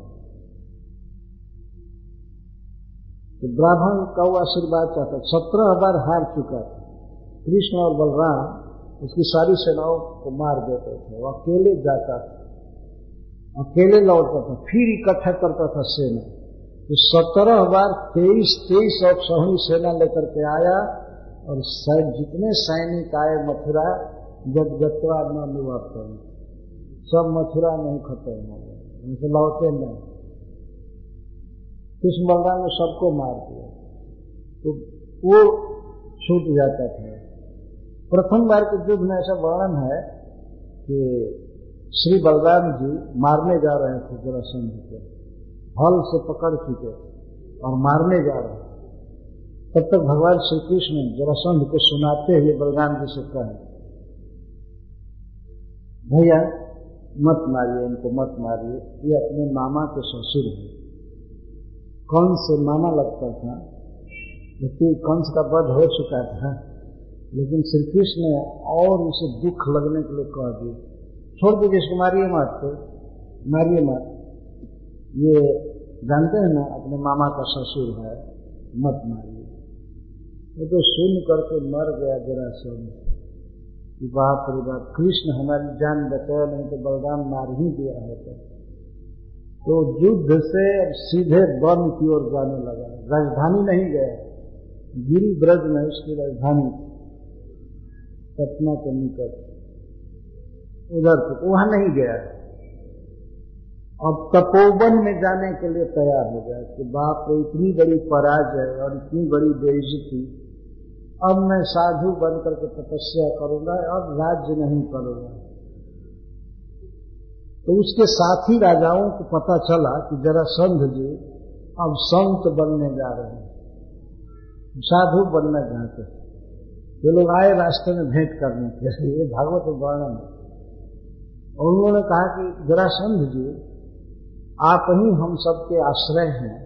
Speaker 1: तो ब्राह्मण का वो आशीर्वाद चाहता सत्रह बार हार चुका था। कृष्ण और बलराम उसकी सारी सेनाओं को मार देते थे। वो अकेले जाता था। अकेले लौटता था। फिर इकट्ठा करता था सेना। तो सत्रह बार तेईस तेईस और सौनी सेना लेकर के आया और जितने सैनिक आए मथुरा, जब गत्वा न निवर्तन सब मथुरा नहीं खत्म हो गए। उनसे लौटे नहीं। कृष्ण बलराम ने सबको मार दिया। तो वो छूट जाता था। प्रथम बार के युद्ध में ऐसा वर्णन है कि श्री बलराम जी मारने जा रहे थे जरासंध को। हल से पकड़ चुके और मारने जा रहे थे। तब तक भगवान श्री कृष्ण जरासंध को सुनाते हुए बलराम जी से कहे, भैया, मत मारिए, इनको मत मारिए। ये अपने मामा के ससुर हैं। कौन से मामा लगता था? जबकि कंस का वध हो चुका था? लेकिन श्री कृष्ण ने और उसे दुख लगने के लिए कह दिए छोड़ दीजिए इसको मारिए मत तो मारिए मत। ये जानते हैं ना, अपने मामा का ससुर है, मत मारिए। वो तो सुन करके मर गया जरा कि बाप रे बाप, कृष्ण हमारी जान बचाया नहीं तो बलराम मार ही दिया होता। तो युद्ध से अब सीधे वन की ओर जाने लगा। राजधानी नहीं गया। गिरी ब्रज में उसकी राजधानी पटना के निकट। उधर तक वहाँ नहीं गया। अब तपोवन में जाने के लिए तैयार हो गया कि बाप को इतनी बड़ी पराजय और इतनी बड़ी बेइज्जती। अब मैं साधु बन करके तपस्या करूँगा, अब राज्य नहीं करूँगा। तो उसके साथी राजाओं को पता चला कि जरा संघ जी अब संत बनने जा रहे हैं। साधु बनना चाहते ये लोग आए रास्ते में भेंट करने के लिए भागवत वर्णन और उन्होंने कहा कि जरा संघ जी, आप ही हम सबके आश्रय हैं,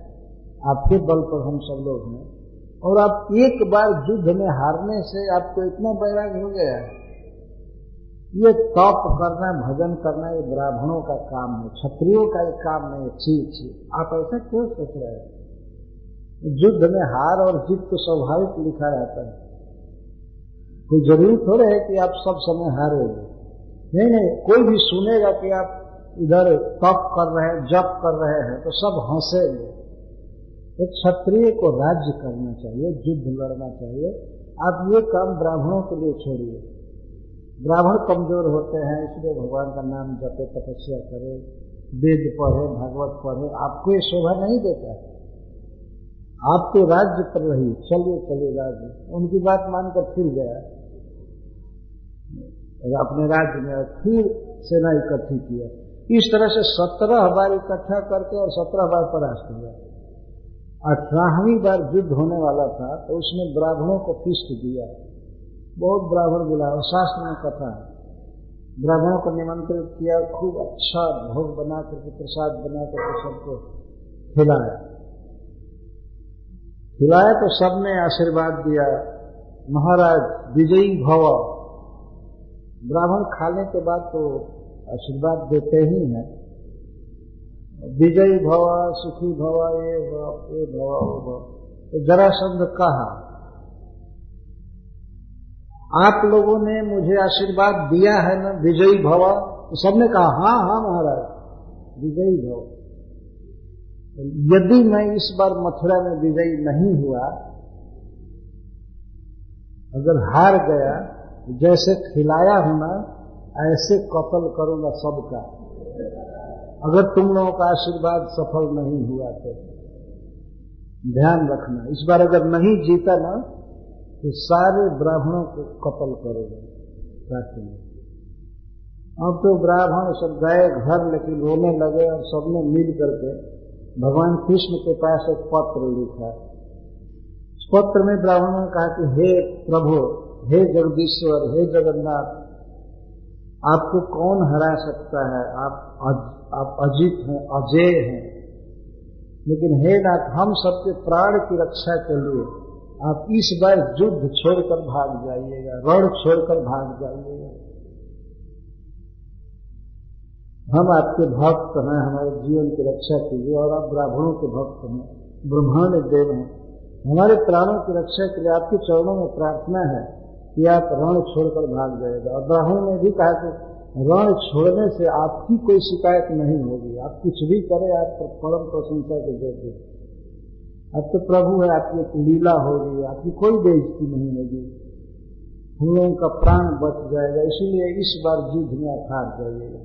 Speaker 1: आपके बल पर हम सब लोग हैं, और आप एक बार युद्ध में हारने से आपको इतना बैराग हो गया है। ये तप करना, भजन करना ये ब्राह्मणों का काम है, क्षत्रियों का एक काम नहीं है, छी छी। आप ऐसा क्यों सोच रहे हैं? युद्ध में हार और जीत तो स्वाभाविक लिखा रहता है। कोई ज़रूरी थोड़े है कि आप सब समय हारोगे। नहीं नहीं, कोई भी सुनेगा कि आप इधर तप कर रहे हैं, जप कर रहे हैं तो सब हंसेंगे। एक क्षत्रिय को राज्य करना चाहिए, युद्ध लड़ना चाहिए। आप ये काम ब्राह्मणों के लिए छोड़िए। ब्राह्मण कमज़ोर होते हैं, इसलिए भगवान का नाम जपे, तपस्या करे, वेद पढ़े, भागवत पढ़े, आपको ये शोभा नहीं देता है। आप तो राज्य कर रही चलिए चलिए राज्य। उनकी बात मानकर फिर गया। अपने राज्य में फिर सेना इकट्ठी किया इस तरह से सत्रह बार इकट्ठा करके और सत्रह बार परास्त हुआ। अठारहवीं बार युद्ध होने वाला था तो उसने ब्राह्मणों को फिस्ट दिया। बहुत ब्राह्मण बुलाया शास्त्र में कथा है। ब्राह्मणों को निमंत्रित किया, खूब अच्छा भोग बना करके, प्रसाद बना करके सबको खिलाया। खिलाया तो सबने आशीर्वाद दिया। महाराज विजयी भव। ब्राह्मण खाने के बाद तो आशीर्वाद देते ही हैं। विजयी भव, सुखी भव, ये भव ये भव, वो भव। तो जरासंध कहा आप लोगों ने मुझे आशीर्वाद दिया है ना, विजयी भव। तो सबने कहा हाँ हाँ महाराज, विजयी भव। यदि मैं इस बार मथुरा में विजयी नहीं हुआ, अगर हार गया जैसे खिलाया हूँ ना, ऐसे कत्ल करूँगा सबका। अगर तुम लोगों का आशीर्वाद सफल नहीं हुआ तो। ध्यान रखना, इस बार अगर नहीं जीता ना तो सारे ब्राह्मणों को कत्ल करोगे काटेंगे अब तो ब्राह्मण सब गए घर लेकिन रोने लगे और सबने मिल करके भगवान कृष्ण के पास एक पत्र लिखा। उस पत्र में ब्राह्मणों ने कहा कि हे प्रभु हे जगदीश्वर हे जगन्नाथ आपको कौन हरा सकता है? आप अज, आप अजित हैं अजय हैं। लेकिन हे नाथ हम सबके प्राण की रक्षा के लिए आप इस बार युद्ध छोड़कर भाग जाइएगा, रण छोड़कर भाग जाइएगा। हम आपके भक्त हैं, हमारे जीवन की रक्षा कीजिए, और आप ब्राह्मणों के भक्त हैं, ब्रह्मांड देव हैं। हमारे प्राणों की रक्षा के लिए आपके चरणों में प्रार्थना है कि आप रण छोड़कर भाग जाएगा और ब्राह्मण ने भी कहा कि रण छोड़ने से आपकी कोई शिकायत नहीं होगी, आप कुछ भी करें, आप परम प्रशंसा के योग्य अब तो प्रभु है आपकी एक लीला हो होगी आपकी कोई बेइज्जती नहीं होगी। हम लोगों का प्राण बच जाएगा, इसीलिए इस बार युद्ध में आप जाइएगा।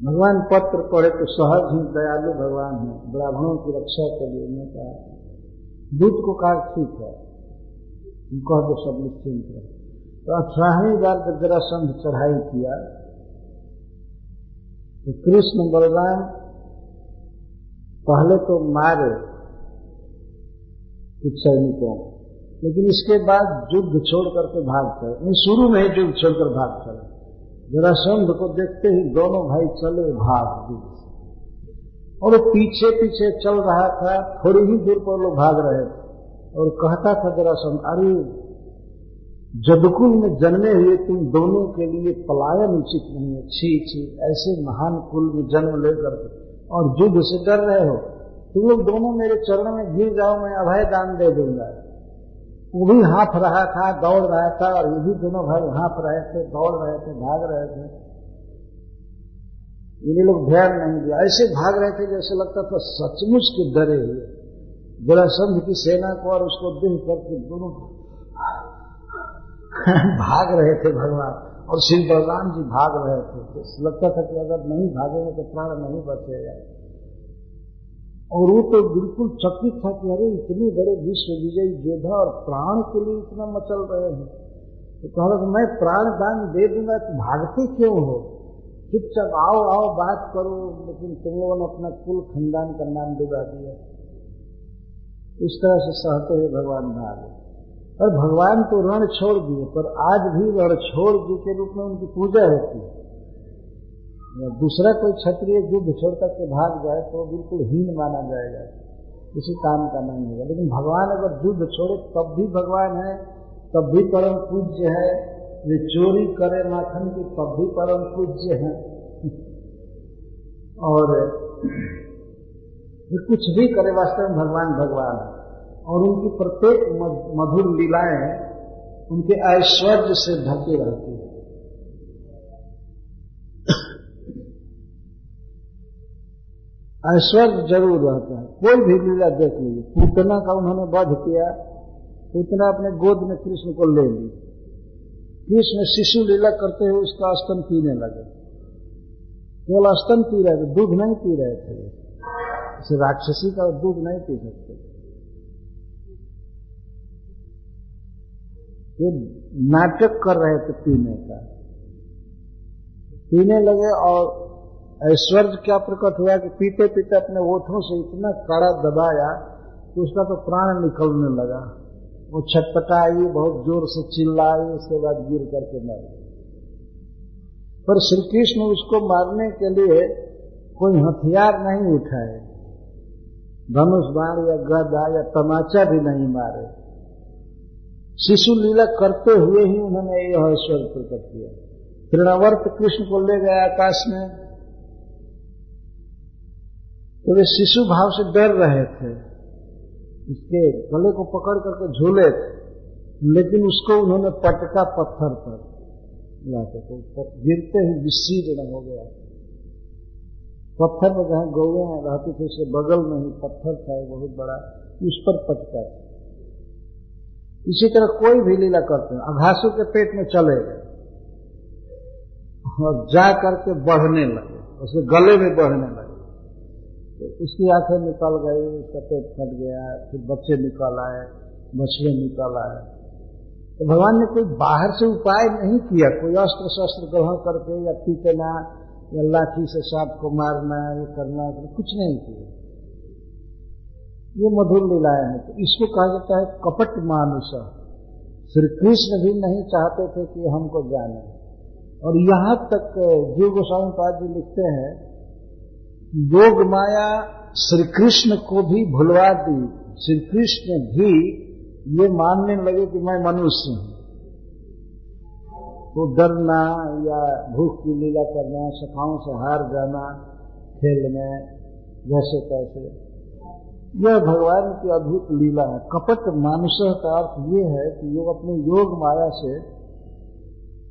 Speaker 1: भगवान पत्र पढ़े तो सहज ही दयालु भगवान है, ब्राह्मणों की रक्षा के लिए उन्होंने कहा। दूध को कहा, ठीक है कह दो सब निश्चिंत रहे। तो अठारहवीं बार जब जरासंध चढ़ाई किया तो कृष्ण बलराम पहले तो मारे कुछ सैनिकों लेकिन इसके बाद युद्ध छोड़ करके भाग चले। शुरू में ही युद्ध छोड़कर भाग चले। जरासंध को देखते ही दोनों भाई चले भाग युद्ध और वो पीछे पीछे चल रहा था, थोड़ी ही दूर पर लोग भाग रहे थे। और कहता था जरासंध अरे, जदकुल में जन्मे हुए तुम दोनों के लिए पलायन उचित नहीं है। छी छी, ऐसे महान कुल में जन्म लेकर और युद्ध से डर रहे हो तुम लोग दोनों मेरे चरण में गिर जाओ, मैं अभय दान दे दूँगा। वो भी हाँफ रहा था, दौड़ रहा था, और ये भी दोनों भाई हाँफ रहे थे, दौड़ रहे थे, भाग रहे थे। ये लोग ध्यान नहीं दिया। ऐसे भाग रहे थे जैसे लगता था सचमुच के डरे हुए। जरासंध की सेना को और उसको देख करके दोनों भाग रहे थे भगवान। और श्री बलराम जी भाग रहे थे तो लगता था कि अगर नहीं भागेंगे तो प्राण नहीं बचेगा। और वो तो बिल्कुल चकित था कि अरे इतने बड़े विश्व विजयी योद्धा और प्राण के लिए इतना मचल रहे हैं। तो कह रहा मैं प्राण दान दे दूँगा तो भागते क्यों हो? चुपचाप आओ आओ, बात करो, लेकिन तुम लोगों ने अपना कुल खानदान का नाम डुबा दिया। इस तरह से सहते हुए भगवान भागे। और भगवान तो रण छोड़ दिए, पर आज भी रण छोड़ जी के रूप में उनकी पूजा होती है। दूसरा कोई क्षत्रिय युद्ध छोड़ करके भाग जाए तो बिल्कुल हीन माना जाएगा। किसी काम का नहीं होगा। लेकिन भगवान अगर युद्ध छोड़े, तब भी भगवान है, तब भी परम पूज्य है। वे चोरी करे माखन की, तब भी परम पूज्य है। और कुछ भी करे, वास्तव में भगवान भगवान है। और उनकी प्रत्येक मधुर लीलाएँ उनके ऐश्वर्य से ढकी रहती है। ऐश्वर्य ज़रूर रहता है। कोई भी लीला देख लीजिए। पूतना का उन्होंने वध किया, पूतना अपने गोद में कृष्ण को ले ली। कृष्ण शिशु लीला करते हुए उसका स्तन पीने लगे। केवल स्तन पी रहे थे, दूध नहीं पी रहे थे। राक्षसी का दूध नहीं पी सकते। ये नाटक कर रहे थे पीने का। पीने लगे और ऐश्वर्य क्या प्रकट हुआ कि पीते पीते अपने ओठों से इतना कड़ा दबाया कि उसका तो प्राण निकलने लगा। वो छटपटाई, बहुत ज़ोर से चिल्लाई उसके बाद गिर करके मर पर श्री कृष्ण उसको मारने के लिए कोई हथियार नहीं उठाए। धनुष बाण या गदा या तमाचा भी नहीं मारे। शिशु लीला करते हुए ही उन्होंने यह ऐश्वर्य प्रकट किया। तृणावर्त कृष्ण को ले गया आकाश में। तो वे शिशु भाव से डर रहे थे। उसके गले को पकड़ करके झूले थे। लेकिन उसको उन्होंने पटका पत्थर पर। लाके तो गिरते ही विशीर्ण हो गया। पत्थर में जहाँ गौए रहती थी उसके बगल में ही पत्थर था बहुत बड़ा। उस पर पटका इसी तरह कोई भी लीला करते हैं। अघासु के पेट में चले गए। और जा करके बढ़ने लगे। उसके गले में बढ़ने लगे। तो उसकी आँखें निकल गई, उसका पेट फट गया, फिर बच्चे निकल आए मछली निकल आए। तो भगवान ने कोई बाहर से उपाय नहीं किया। कोई अस्त्र शस्त्र ग्रहण करके या पीटना या लाठी से सांप को मारना ये करना, कुछ नहीं किया। ये मधुर लीलाएँ हैं। तो इसको कहा जाता है कपट मानुष। श्री कृष्ण भी नहीं चाहते थे कि हमको जाने। और यहाँ तक जीव गोस्वामी पाद जी लिखते हैं, योग माया श्री कृष्ण को भी भुलवा दी। श्री कृष्ण भी ये मानने लगे कि मैं मनुष्य हूँ। तो डरना या भूख की लीला करना, सखाओं से हार जाना खेल में जैसे तैसे यह भगवान की अद्भुत लीला है। कपट मानुष का अर्थ ये है कि योग अपने योग माया से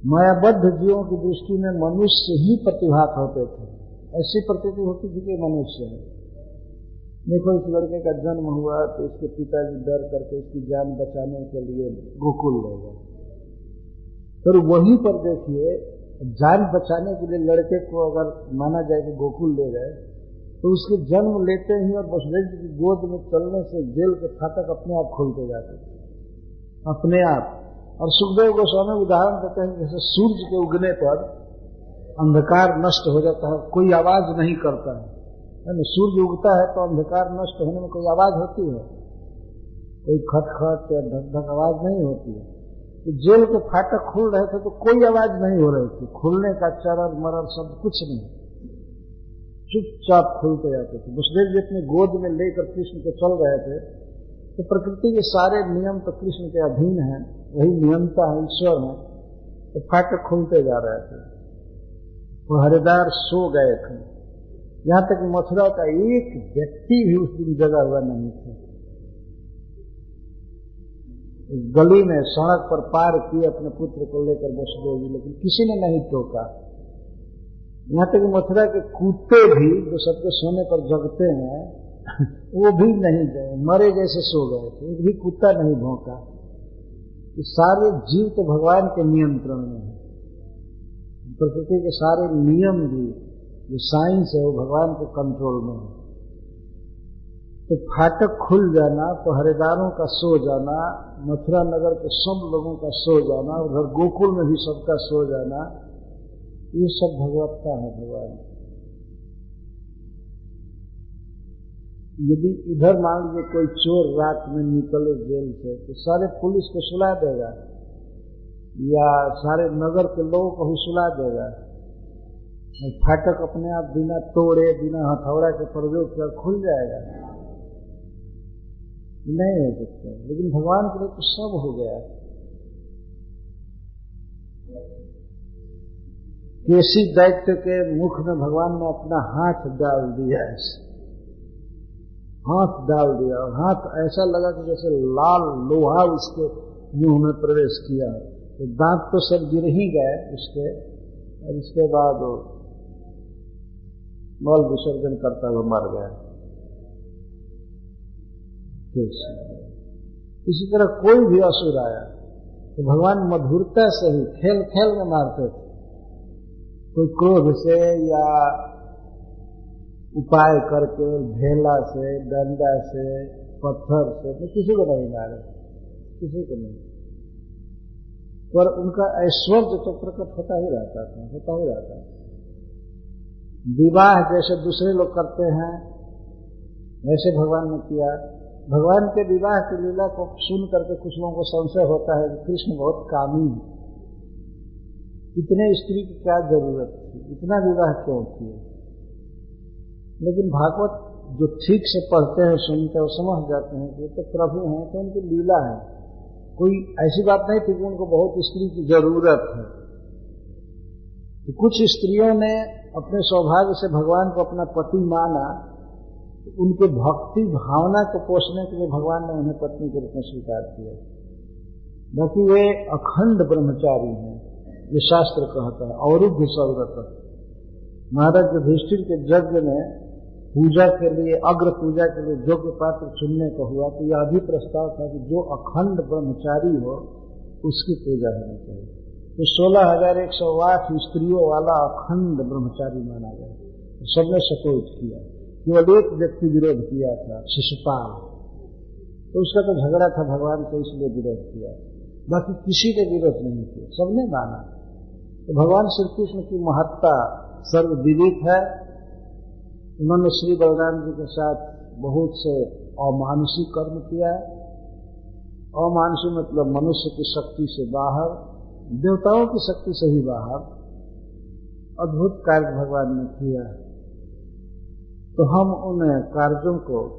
Speaker 1: मायाबद्ध जीवों की दृष्टि में मनुष्य ही प्रतिभात होते थे। ऐसी प्रतीति होती थी कि मनुष्य है। देखो, इस लड़के का जन्म हुआ तो इसके पिताजी डर करके इसकी जान बचाने के लिए गोकुल ले गए। फिर वहीं पर देखिए, जान बचाने के लिए लड़के को अगर माना जाए कि गोकुल ले गए तो उसके जन्म लेते ही और वसुदेव की गोद में चलने से जेल के फाटक अपने आप खुलते जाते थे। अपने आप। और सुखदेव गोस्वामी उदाहरण देते हैं, जैसे सूर्य के उगने पर अंधकार नष्ट हो जाता है, कोई आवाज़ नहीं करता है। सूर्य उगता है तो अंधकार नष्ट होने में कोई आवाज़ होती है? कोई खटखट या धक धक आवाज़ नहीं होती है। तो जेल के फाटक खुल रहे थे तो कोई आवाज़ नहीं हो रही थी। खुलने का चरर मरर सब कुछ नहीं। चुपचाप खुलते जाते थे। वसुदेव जी अपने गोद में लेकर कृष्ण को चल रहे थे तो प्रकृति के सारे नियम तो कृष्ण के अधीन हैं, वही नियमता है, ईश्वर है तो फाटक खुलते जा रहे थे। वो हरिदार सो गए थे। यहाँ तक मथुरा का एक व्यक्ति भी उस दिन जगा हुआ नहीं था। गली में सड़क पर पार किए अपने पुत्र को लेकर वसुदेव जी, लेकिन किसी ने नहीं टोका। यहाँ तक मथुरा के कुत्ते भी जो सबके सोने पर जगते हैं, वो भी नहीं गए। मरे जैसे सो गए थे। एक भी कुत्ता नहीं भौंका। सारे जीव तो भगवान के नियंत्रण में है। प्रकृति के सारे नियम भी, जो साइंस है, वो भगवान के कंट्रोल में है। तो फाटक खुल जाना तो हरिदारों का सो जाना, मथुरा नगर के सब लोगों का सो जाना, उधर गोकुल में भी सबका सो जाना ये सब भगवत्ता है भगवान। यदि इधर मान लीजिए कोई चोर रात में निकले जेल से तो सारे पुलिस को सुला देगा। या सारे नगर के लोगों को भी सुला देगा। फाटक अपने आप बिना तोड़े, बिना हथौड़ा के प्रयोग कर खुल जाएगा। नहीं हो सकता। लेकिन भगवान के लिए तो सब हो गया। केसी दैत्य के मुख में भगवान ने अपना हाथ डाल दिया ऐसे। हाथ डाल दिया और हाथ ऐसा लगा कि जैसे लाल लोहा उसके मुँह में प्रवेश किया। तो दांत तो सब गिर ही गए उसके। और इसके बाद वो मल विसर्जन करता हुआ मर गया। इसी तरह कोई भी असुर आया तो भगवान मधुरता से ही खेल खेल में मारते थे। कोई क्रोध से या उपाय करके ढेला से, डंडा से, पत्थर से तो किसी को नहीं मारे। किसी को नहीं। पर उनका ऐश्वर्य तो प्रकट होता ही रहता था, होता ही रहता था। विवाह जैसे दूसरे लोग करते हैं, वैसे भगवान ने किया। भगवान के विवाह की लीला को सुन करके कुछ लोगों को संशय होता है कि कृष्ण बहुत कामी है। इतने स्त्री की क्या ज़रूरत थी? इतना विवाह क्यों किए लेकिन भागवत जो ठीक से पढ़ते हैं, सुनते हैं समझ जाते हैं कि तो प्रभु हैं तो उनकी लीला है। कोई ऐसी बात नहीं थी कि उनको बहुत स्त्री की ज़रूरत है। तो कुछ स्त्रियों ने अपने सौभाग्य से भगवान को अपना पति माना तो उनके भक्ति भावना को पोषने के लिए भगवान ने उन्हें पत्नी के रूप में स्वीकार किया। बाकी वे अखंड ब्रह्मचारी हैं। ये शास्त्र कहता है अवरुद्ध सौरत महाराज युधिष्ठिर के यज्ञ में पूजा के लिए, अग्र पूजा के लिए योग्य पात्र चुनने को हुआ तो यह भी प्रस्ताव था कि जो अखंड ब्रह्मचारी हो, उसकी पूजा होनी चाहिए। तो सोलह हज़ार एक सौ आठ स्त्रियों वाला अखंड ब्रह्मचारी माना गया। तो सबने सपोर्ट किया। केवल एक व्यक्ति विरोध किया था, शिशुपाल। तो उसका तो झगड़ा था भगवान को इसलिए विरोध किया। बाकी किसी ने विरोध नहीं किया सबने माना। तो भगवान श्री कृष्ण की महत्ता सर्वविदित है। उन्होंने श्री बलराम जी के साथ बहुत से अमानुषी कर्म किया अमानुषी मतलब मनुष्य की शक्ति से बाहर, देवताओं की शक्ति से ही बाहर। अद्भुत कार्य भगवान ने किया। तो हम उन कार्यों को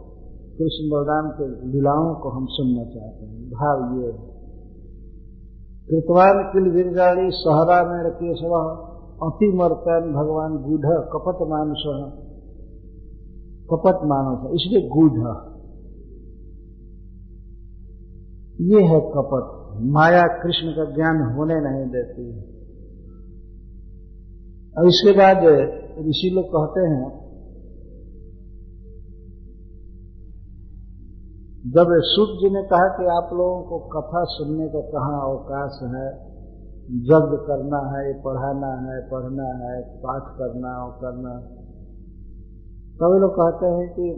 Speaker 1: कृष्ण बलराम के लीलाओं को हम सुनना चाहते हैं। भाव ये है। कृतवान किल वीरगाड़ी सहरा में रखे सवा अति मर्तन भगवान गूढ़, कपट मानस। कपट मानस, इसलिए गूढ़। ये है कपट। माया कृष्ण का ज्ञान होने नहीं देती। और इसके बाद ऋषि लोग कहते हैं जब सुख जी ने कहा कि आप लोगों को कथा सुनने का कहाँ अवकाश है, जग करना है पढ़ाना है, पढ़ना है, पाठ करना और करना। कभी लोग कहते हैं कि,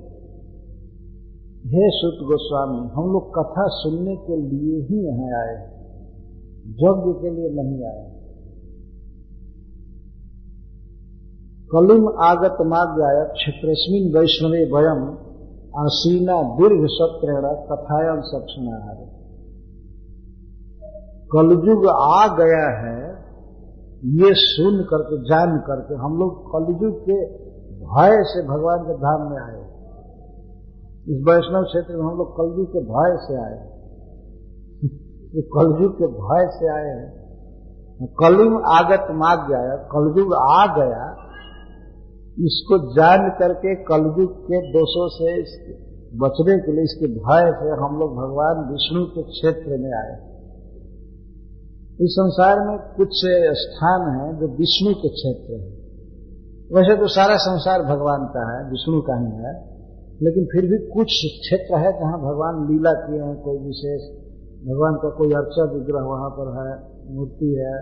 Speaker 1: हे सुत गोस्वामी, हम लोग कथा सुनने के लिए ही यहाँ आए यज्ञ के लिए नहीं आए कलुम आगत माज्ञाय क्षेत्रस्मिन वैष्णवे वयम आसीना दीर्घ सत्र कथायम सक्षणाहार कलयुग आ गया है, ये सुन करके, जान करके, हम लोग कलयुग के भय से भगवान के धाम में आए। इस वैष्णव क्षेत्र में हम लोग कलयुग के भय से आए। ये कलयुग के भय से आए हैं। कलयुग आगत माग गया कलयुग आ गया इसको जान करके कलयुग के दोषों से, बचने के लिए इसके भय से हम लोग भगवान विष्णु के क्षेत्र में आए इस संसार में कुछ स्थान है जो विष्णु के क्षेत्र है। वैसे तो सारा संसार भगवान का है, विष्णु का ही है, लेकिन फिर भी कुछ क्षेत्र है जहाँ भगवान लीला किए हैं, कोई विशेष, भगवान का कोई अर्चा विग्रह वहाँ पर है, मूर्ति है,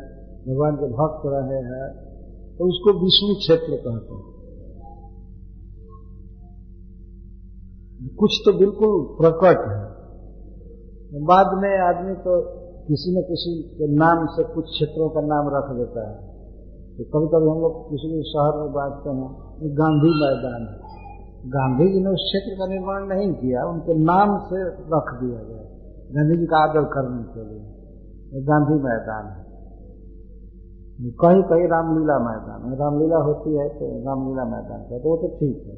Speaker 1: भगवान के भक्त रहे हैं तो उसको विष्णु क्षेत्र कहते हैं। कुछ तो बिल्कुल प्रकट है। बाद में आदमी तो किसी न किसी के नाम से कुछ क्षेत्रों का नाम रख देता है। तो कभी कभी हम लोग किसी भी शहर में बांटते हैं गांधी मैदान गांधी जी ने उस क्षेत्र का निर्माण नहीं किया, उनके नाम से रख दिया गया। गांधी जी का आदर करने के लिए गांधी मैदान है। कहीं कहीं रामलीला मैदान रामलीला होती है तो रामलीला मैदान का तो वो तो ठीक है।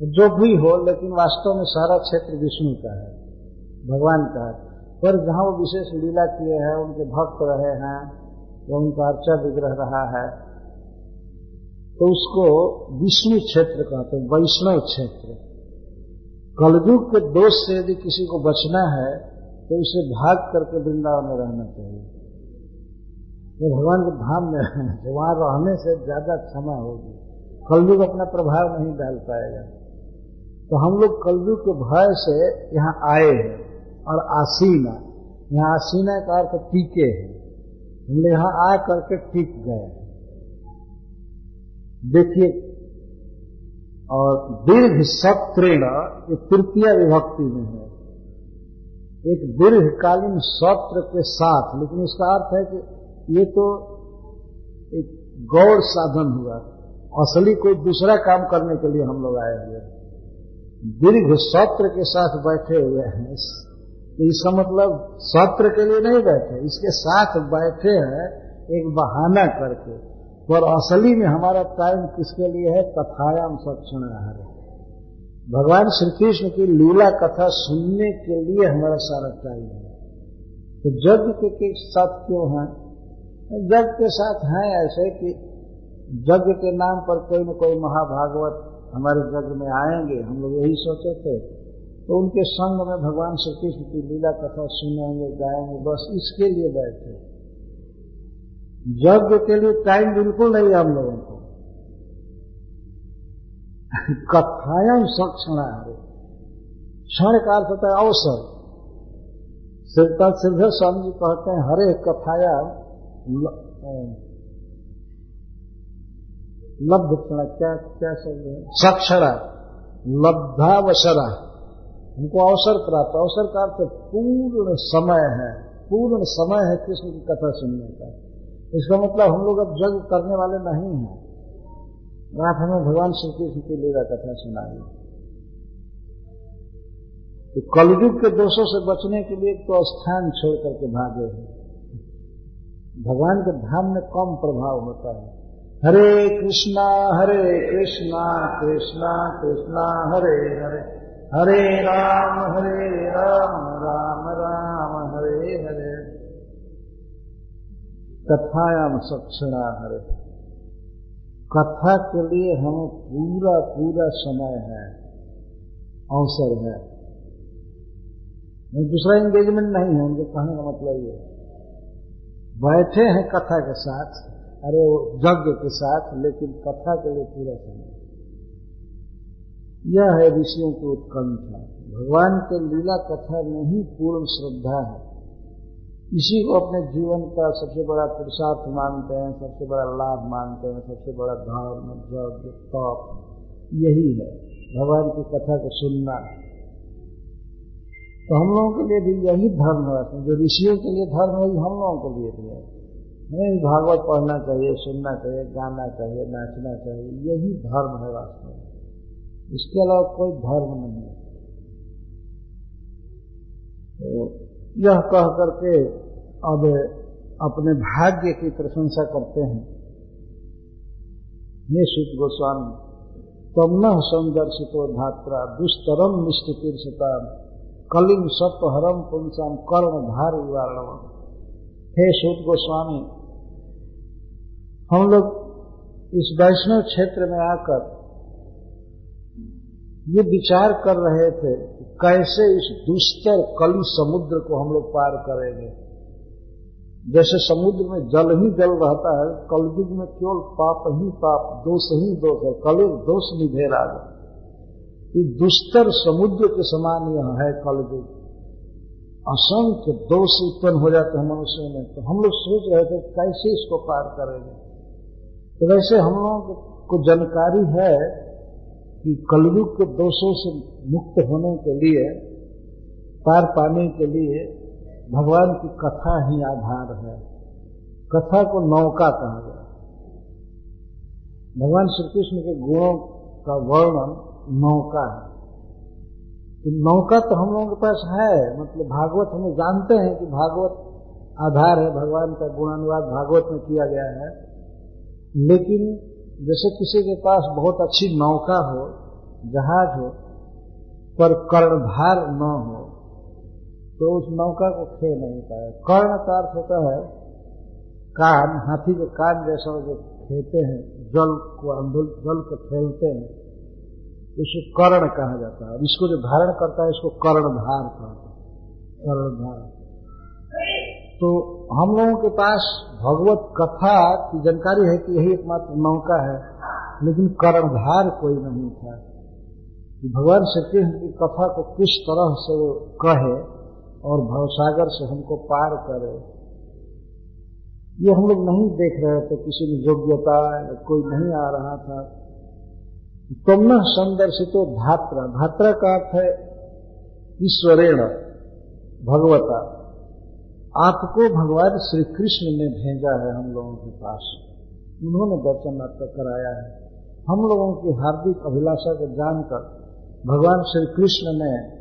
Speaker 1: जो भी हो, लेकिन वास्तव में सारा क्षेत्र विष्णु का है, भगवान का है। पर जहाँ वो विशेष लीला किए हैं, उनके भक्त रहे हैं या उनका अर्चा विग्रह रहा है तो उसको विष्णु क्षेत्र कहते हैं, वैष्णव क्षेत्र। कलयुग के दोष से यदि किसी को बचना है तो उसे भाग करके वृंदावन में रहना चाहिए। ये भगवान के धाम में वहाँ रहने से ज़्यादा क्षमा होगी। कलयुग अपना प्रभाव नहीं डाल पाएगा। तो हम लोग कलयुग के भय से यहाँ आए हैं और आसीना यहाँ आसीना का अर्थ टीके है। हम लोग यहाँ आ करके टिक गए देखिए, और दीर्घ सत्रेण, ये तृतीय विभक्ति में है। एक दीर्घकालीन सत्र के साथ, लेकिन इसका अर्थ है कि ये तो एक गौर साधन हुआ। असली कोई दूसरा काम करने के लिए हम लोग आए हुए दीर्घ सत्र के साथ बैठे हुए हैं तो इसका मतलब सत्र के लिए नहीं बैठे इसके साथ बैठे हैं एक बहाना करके। पर असली में हमारा टाइम किसके लिए है? कथायाम सक्षण है भगवान श्री कृष्ण की लीला कथा सुनने के लिए हमारा सारा टाइम है। तो जग के, साथ क्यों है? जग के साथ है ऐसे कि जग के नाम पर कोई न कोई महाभागवत हमारे जग में आएँगे, हम लोग यही सोचे थे। तो उनके संग में भगवान श्री कृष्ण की लीला कथा सुनेंगे, गाएँगे, बस इसके लिए बैठे। यज्ञ के लिए टाइम बिल्कुल नहीं हम लोगों को। कथाएँ सक्षण है क्षण का अर्थ होता है अवसर। सिद्धा सिद्ध स्वामी जी कहते हैं, हरे कथाया लब्ध क्या क्या शब्द है? सक्षरा लब्धावसरा। हमको अवसर प्राप्त, अवसर का अर्थ पूर्ण समय है। पूर्ण समय है कृष्ण की कथा सुनने का। इसका मतलब हम लोग अब जग करने वाले नहीं हैं। आप हमें भगवान श्री कृष्ण की लीला कथा सुनाइए तो कलयुग के दोषों से बचने के लिए तो स्थान छोड़ करके भागे हैं। भगवान के धाम में कम प्रभाव होता है। हरे कृष्णा हरे कृष्णा कृष्णा कृष्णा, हरे हरे। हरे राम हरे राम राम राम, हरे हरे। कथायाम सक्षणा, हरे। कथा के लिए हमें पूरा पूरा समय है, अवसर है। दूसरा एंगेजमेंट नहीं है, उनके कहने का मतलब ये बैठे हैं कथा के साथ। अरे वो यज्ञ के साथ, लेकिन कथा के लिए पूरा समय। यह है ऋषियों की उत्कंठा। भगवान के लीला कथा में ही पूर्ण श्रद्धा है। इसी को अपने जीवन का सबसे बड़ा पुरुषार्थ मानते हैं, सबसे बड़ा लाभ मानते हैं, सबसे बड़ा धर्म, यज्ञ, तप, यही है। भगवान की कथा को सुनना। तो हम लोगों के लिए भी यही धर्म है। जो ऋषियों के लिए धर्म है हम लोगों के लिए भी है। भी भागवत पढ़ना चाहिए, सुनना चाहिए, गाना चाहिए, नाचना चाहिए, यही धर्म है वास्तव में। इसके अलावा कोई धर्म नहीं है। तो यह कह करके अब अपने भाग्य की प्रशंसा करते हैं। ये सुत गोस्वामी तम न संदर्शितो धात्रा दुष्तरम निष्ठ निष्ठितीर्षता कलिम सत्हरम पुंसम कर्ण धार वारणव हे सुत गोस्वामी हम लोग इस वैष्णव क्षेत्र में आकर ये विचार कर रहे थे कि कैसे इस दुष्तर कली समुद्र को हम लोग पार करेंगे। जैसे समुद्र में जल ही जल रहता है, कलयुग में केवल पाप ही पाप, दोष ही दोष है, कलयुग दोष निधेर इस दुष्तर समुद्र के समान यह है कलयुग। असंख्य दोष उत्पन्न हो जाते हैं मनुष्य में। तो हम लोग सोच रहे थे कैसे इसको पार करेंगे। तो वैसे हम लोगों को जानकारी है कि कलयुग के दोषों से मुक्त होने के लिए, पार पाने के लिए भगवान की कथा ही आधार है। कथा को नौका कहा गया। भगवान श्री कृष्ण के गुणों का वर्णन नौका है। तो नौका तो हम लोगों के पास है मतलब भागवत हमें जानते हैं कि भागवत आधार है, भगवान का गुणानुवाद भागवत में किया गया है। लेकिन जैसे किसी के पास बहुत अच्छी नौका हो, जहाज़ हो, पर कर्णधार न हो तो उस नौका को खे नहीं पाए। कर्ण का अर्थ होता है, कान, हाथी के कान जैसा जो खेते हैं, जल को अंदर, जल को खेलते हैं इसको कर्ण कहा जाता है। और इसको जो धारण करता है, इसको कर्णधार कहते हैं। कर्णधार। तो हम लोगों के पास भगवत कथा की जानकारी है कि यही एकमात्र नौका है, लेकिन कर्णधार कोई नहीं था। कि भगवान श्री कृष्ण की कथा को किस तरह से वो कहे और भवसागर से हमको पार करे, ये हम लोग नहीं देख रहे थे। किसी की योग्यता कोई नहीं आ रहा था। तुम न संदर्शितो धात्रा धात्रा का अर्थ है ईश्वरेण, भगवता। आपको भगवान श्री कृष्ण ने भेजा है हम लोगों के पास। उन्होंने दर्शन आपका कराया है। हम लोगों की हार्दिक अभिलाषा को जानकर भगवान श्री कृष्ण ने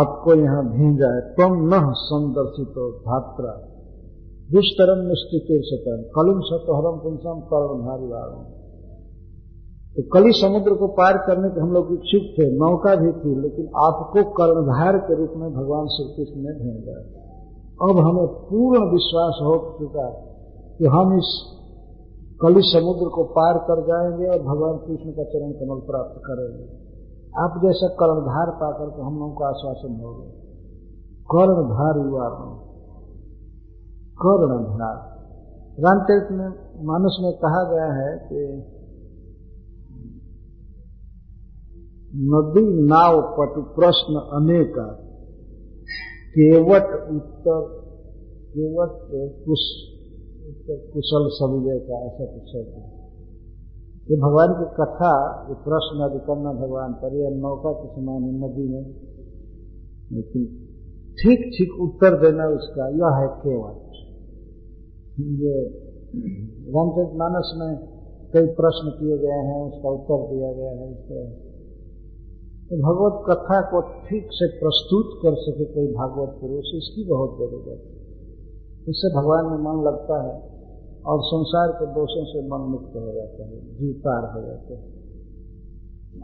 Speaker 1: आपको यहाँ भेजा है। तुम न संदर्शित धात्रा। दुष्तरम निश्चित सतन। कलिम सतहरम पुंसम वारण तो कली समुद्र को पार करने के हम लोग इच्छुक थे, नौका भी थी, लेकिन आपको कर्णधार के रूप में भगवान श्री कृष्ण ने भेजा है। अब हमें पूर्ण विश्वास हो चुका कि हम इस कली समुद्र को पार कर जाएँगे और भगवान कृष्ण का चरण कमल प्राप्त करेंगे। आप जैसा कर्णधार पाकर के हम लोगों को आश्वासन हो गए कर्णधार युवा कर्णधार। रामचरित में मानस में कहा गया है कि नदी नाव पटु प्रश्न अनेका। केवट उत्तर, केवट कुश, उत्तर कुशल सविजय का ऐसा कुछ है। ये भगवान की कथा, ये प्रश्न अभी करना भगवान पर यह नौका के समान है नदी में। लेकिन ठीक ठीक उत्तर देना उसका, यह है केवट। ये रामचरित मानस में कई प्रश्न किए गए हैं, उसका उत्तर दिया गया है इस तरह तो भगवत कथा को ठीक से प्रस्तुत कर सके कोई भागवत पुरुष, इसकी बहुत ज़रूरत है। इससे भगवान में मन लगता है और संसार के दोषों से मन मुक्त हो जाता है जी पार हो जाता है।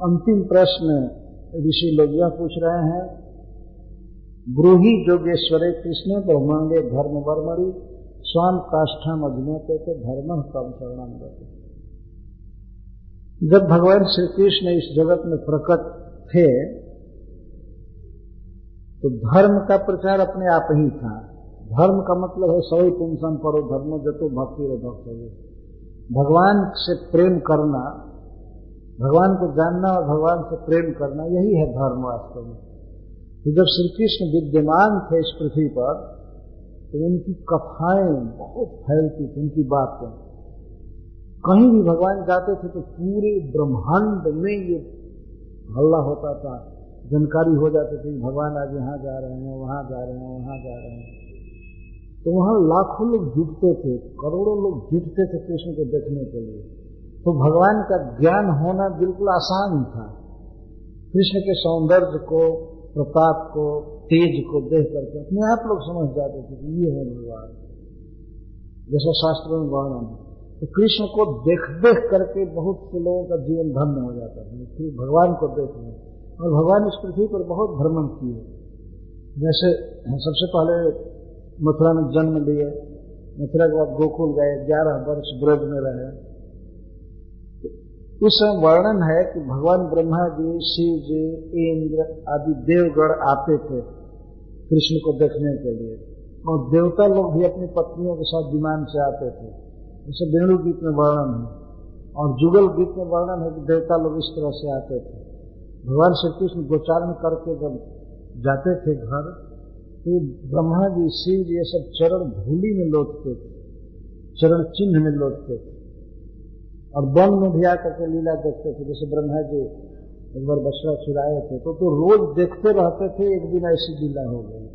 Speaker 1: अंतिम प्रश्न ऋषि लोग यह पूछ रहे हैं, ब्रूही जोगेश्वरे कृष्ण ब्रह्मांडे धर्म वर्मणि स्वाम काष्ठा मधुमे पे धर्म कम शरण जब भगवान श्री कृष्ण इस जगत में प्रकट थे तो धर्म का प्रचार अपने आप ही था। धर्म का मतलब है सही पुंसन परो धर्म, जतो भक्ति भक्त भगवान से प्रेम करना, भगवान को जानना और भगवान से प्रेम करना, यही है धर्म वास्तव में। तो जब श्री कृष्ण विद्यमान थे इस पृथ्वी पर तो उनकी कथाएँ बहुत फैलती थी, उनकी बातें। कहीं भी भगवान जाते थे तो पूरे ब्रह्मांड में ये हल्ला होता था, जानकारी हो जाती थी, भगवान आज यहाँ जा रहे हैं, वहाँ जा रहे हैं, वहाँ जा रहे हैं। तो वहाँ लाखों लोग जुटते थे, करोड़ों लोग जुटते थे कृष्ण को देखने के लिए। तो भगवान का ज्ञान होना बिल्कुल आसान था। कृष्ण के सौंदर्य को, प्रताप को, तेज को देख करके अपने आप लोग समझ जाते थे कि ये है भगवान। जैसा शास्त्रों में वर्णन तो कृष्ण को देख देख करके बहुत से लोगों का जीवन धन्य हो जाता है। फिर भगवान को देख लें और भगवान इस पृथ्वी पर बहुत भ्रमण किए। जैसे सबसे पहले मथुरा में जन्म लिए। मथुरा के बाद गोकुल गए। ग्यारह वर्ष ब्रज में रहे। उस समय वर्णन है कि भगवान ब्रह्मा जी, शिव जी, इंद्र आदि देवगढ़ आते थे कृष्ण को देखने के लिए। और देवता लोग भी अपनी पत्नियों के साथ विमान से आते थे। जैसे वेणु गीत में वर्णन है, और जुगल गीत में वर्णन है कि देवता लोग इस तरह से आते थे। भगवान श्री कृष्ण गोचारण करके जब जाते थे घर तो ब्रह्मा जी, शिव जी, ये सब चरण धूली में लौटते थे, चरण चिन्ह में लौटते थे। और वन में भी आकर के लीला देखते थे, जैसे ब्रह्मा जी एक बार बछड़ा चुराए थे तो तो रोज देखते रहते थे, एक दिन ऐसी लीला हो गई।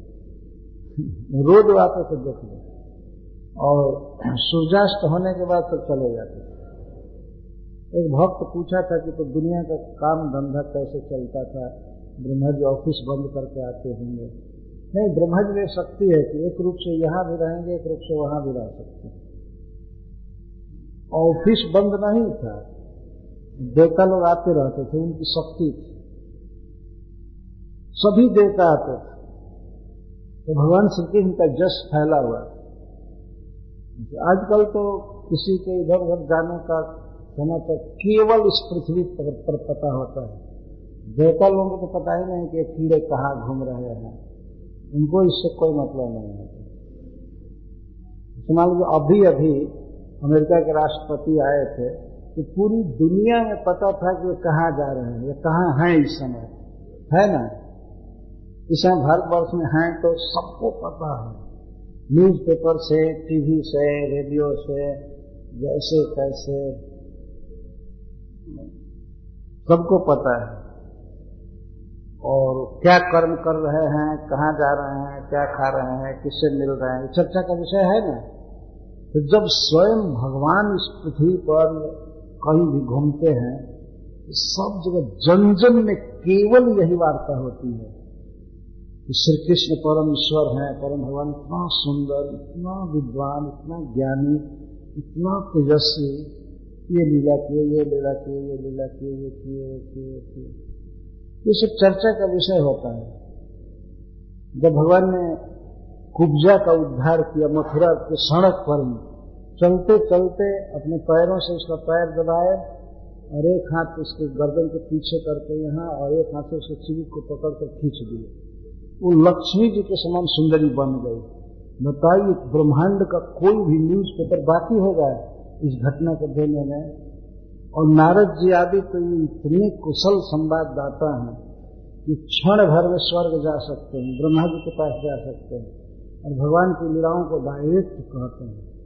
Speaker 1: रोज आते थे देखने। और सूर्यास्त होने के बाद तो चले जाते थे। एक भक्त पूछा था कि तो दुनिया का काम धंधा कैसे चलता था? ब्रह्मा जी ऑफ़िस बंद करके आते होंगे। नहीं ब्रह्मा जी में शक्ति है कि एक रूप से यहाँ भी रहेंगे, एक रूप से वहाँ भी रह सकते ऑफ़िस बंद नहीं था। देवता लोग आते रहते थे, उनकी शक्ति थी। सभी देवता आते थे। तो भगवान श्री कृष्ण का जस फैला हुआ आजकल तो किसी के इधर उधर जाने का समय तक केवल इस पृथ्वी पर, पर पता होता है। देवता लोगों को तो पता ही नहीं कि कीड़े कहाँ घूम रहे हैं। उनको इससे कोई मतलब नहीं होता मान लीजिए अभी अभी अमेरिका के राष्ट्रपति आए थे कि पूरी दुनिया में पता था कि वे कहाँ जा रहे हैं या कहाँ हैं इस समय। है ना? इस समय भारतवर्ष में हैं तो सबको पता है। न्यूज़ पेपर से, टीवी से, रेडियो से, जैसे कैसे सबको पता है। और क्या कर्म कर रहे हैं, कहाँ जा रहे हैं, क्या खा रहे हैं, किससे मिल रहे हैं चर्चा का विषय है ना। तो जब स्वयं भगवान इस पृथ्वी पर कहीं भी घूमते हैं तो सब जगह जन जन में केवल यही वार्ता होती है। श्री कृष्ण परम ईश्वर हैं, परम भगवान, इतना सुंदर, इतना विद्वान, इतना ज्ञानी, इतना तेजस्वी, ये लीला किए, ये लीला किए, ये लीला किए, ये किए ये किए ये किए। ये सब चर्चा का विषय होता है। जब भगवान ने कुब्जा का उद्धार किया, मथुरा के सड़क पर में, चलते चलते अपने पैरों से उसका पैर दबाए और एक हाथ उसके गर्दन के पीछे करके यहाँ और एक हाथ से उसके चिविक को पकड़ कर खींच दिए वो लक्ष्मी जी के समान सुंदरी बन गई। बताइए, ब्रह्मांड का कोई भी न्यूज़ पेपर बाकी होगा इस घटना को देने में? और नारद जी आदि तो ये इतने कुशल संवाददाता हैं कि क्षण भर में स्वर्ग जा सकते हैं, ब्रह्मा जी के पास जा सकते हैं, और भगवान की लीलाओं को डायरेक्ट कहते हैं।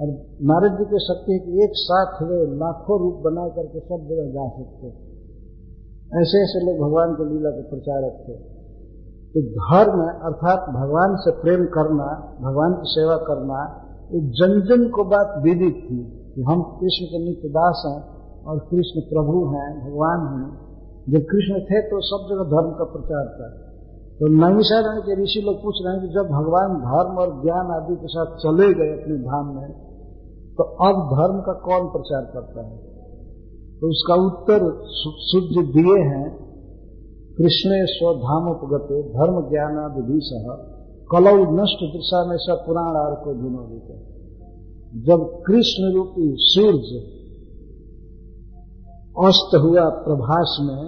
Speaker 1: और नारद जी की शक्ति है कि एक साथ वे लाखों रूप बना करके सब जगह जा सकते ऐसे ऐसे लोग भगवान की लीला के प्रचारक थे। तो धर्म अर्थात भगवान से प्रेम करना, भगवान की सेवा करना, ये जन जन को बात विदित थी कि हम कृष्ण के नित्य दास हैं और कृष्ण प्रभु हैं, भगवान हैं। जब कृष्ण थे तो सब जगह धर्म का प्रचार था। तो नैमिषारण के ऋषि लोग पूछ रहे हैं कि जब भगवान धर्म और ज्ञान आदि के साथ चले गए अपने धाम में तो अब धर्म का कौन प्रचार करता है? तो उसका उत्तर सूर्य दिए हैं कृष्ण स्वधामोपगत धर्म ज्ञान सह कलौ नष्ट दिशा में सब पुराण आर को धुनो देते। जब कृष्ण रूपी सूर्य अस्त हुआ प्रभास में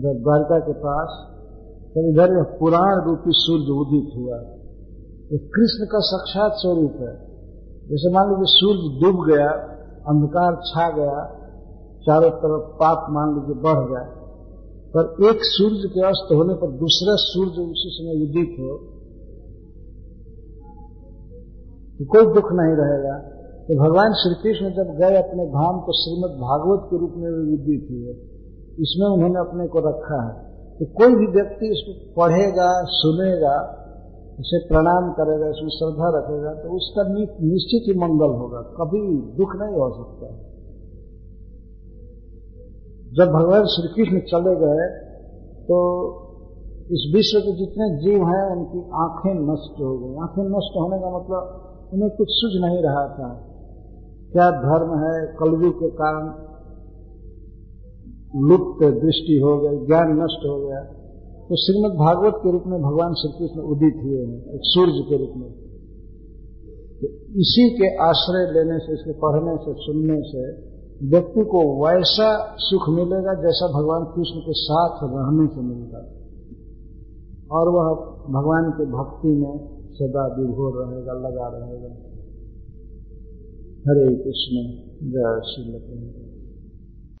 Speaker 1: जब द्वारका के पास तो इधर पुराण रूपी सूर्य उदित हुआ। ये कृष्ण का साक्षात स्वरूप है। जैसे मान लीजिए सूर्य डूब गया, अंधकार छा गया, चारों तरफ़ पाप मान लीजिए बढ़ गया पर एक सूर्य के अस्त होने पर दूसरा सूर्य उसी समय उदित हो तो कोई दुख नहीं रहेगा। तो भगवान श्री कृष्ण जब गए अपने धाम तो श्रीमद भागवत के रूप में उदित हुए, इसमें उन्होंने अपने को रखा है। तो कोई भी व्यक्ति इसको पढ़ेगा, सुनेगा, उसे प्रणाम करेगा, इसमें श्रद्धा रखेगा तो उसका निश्चित ही मंगल होगा, कभी दुख नहीं हो सकता। जब भगवान श्री कृष्ण चले गए तो इस विश्व के जितने जीव हैं, उनकी आँखें नष्ट हो गई। आँखें नष्ट होने का मतलब उन्हें कुछ सूझ नहीं रहा था। क्या धर्म है? कलवी के कारण लुप्त दृष्टि हो गई, ज्ञान नष्ट हो गया। तो श्रीमद भागवत के रूप में भगवान श्री कृष्ण उदित हुए हैं, एक सूर्य के रूप में। तो इसी के आश्रय लेने से, इसके पढ़ने से, सुनने से व्यक्ति को वैसा सुख मिलेगा जैसा भगवान कृष्ण के साथ रहने से मिलता और वह भगवान के भक्ति में सदा विभोर रहेगा, लगा रहेगा। हरे कृष्ण, जय श्री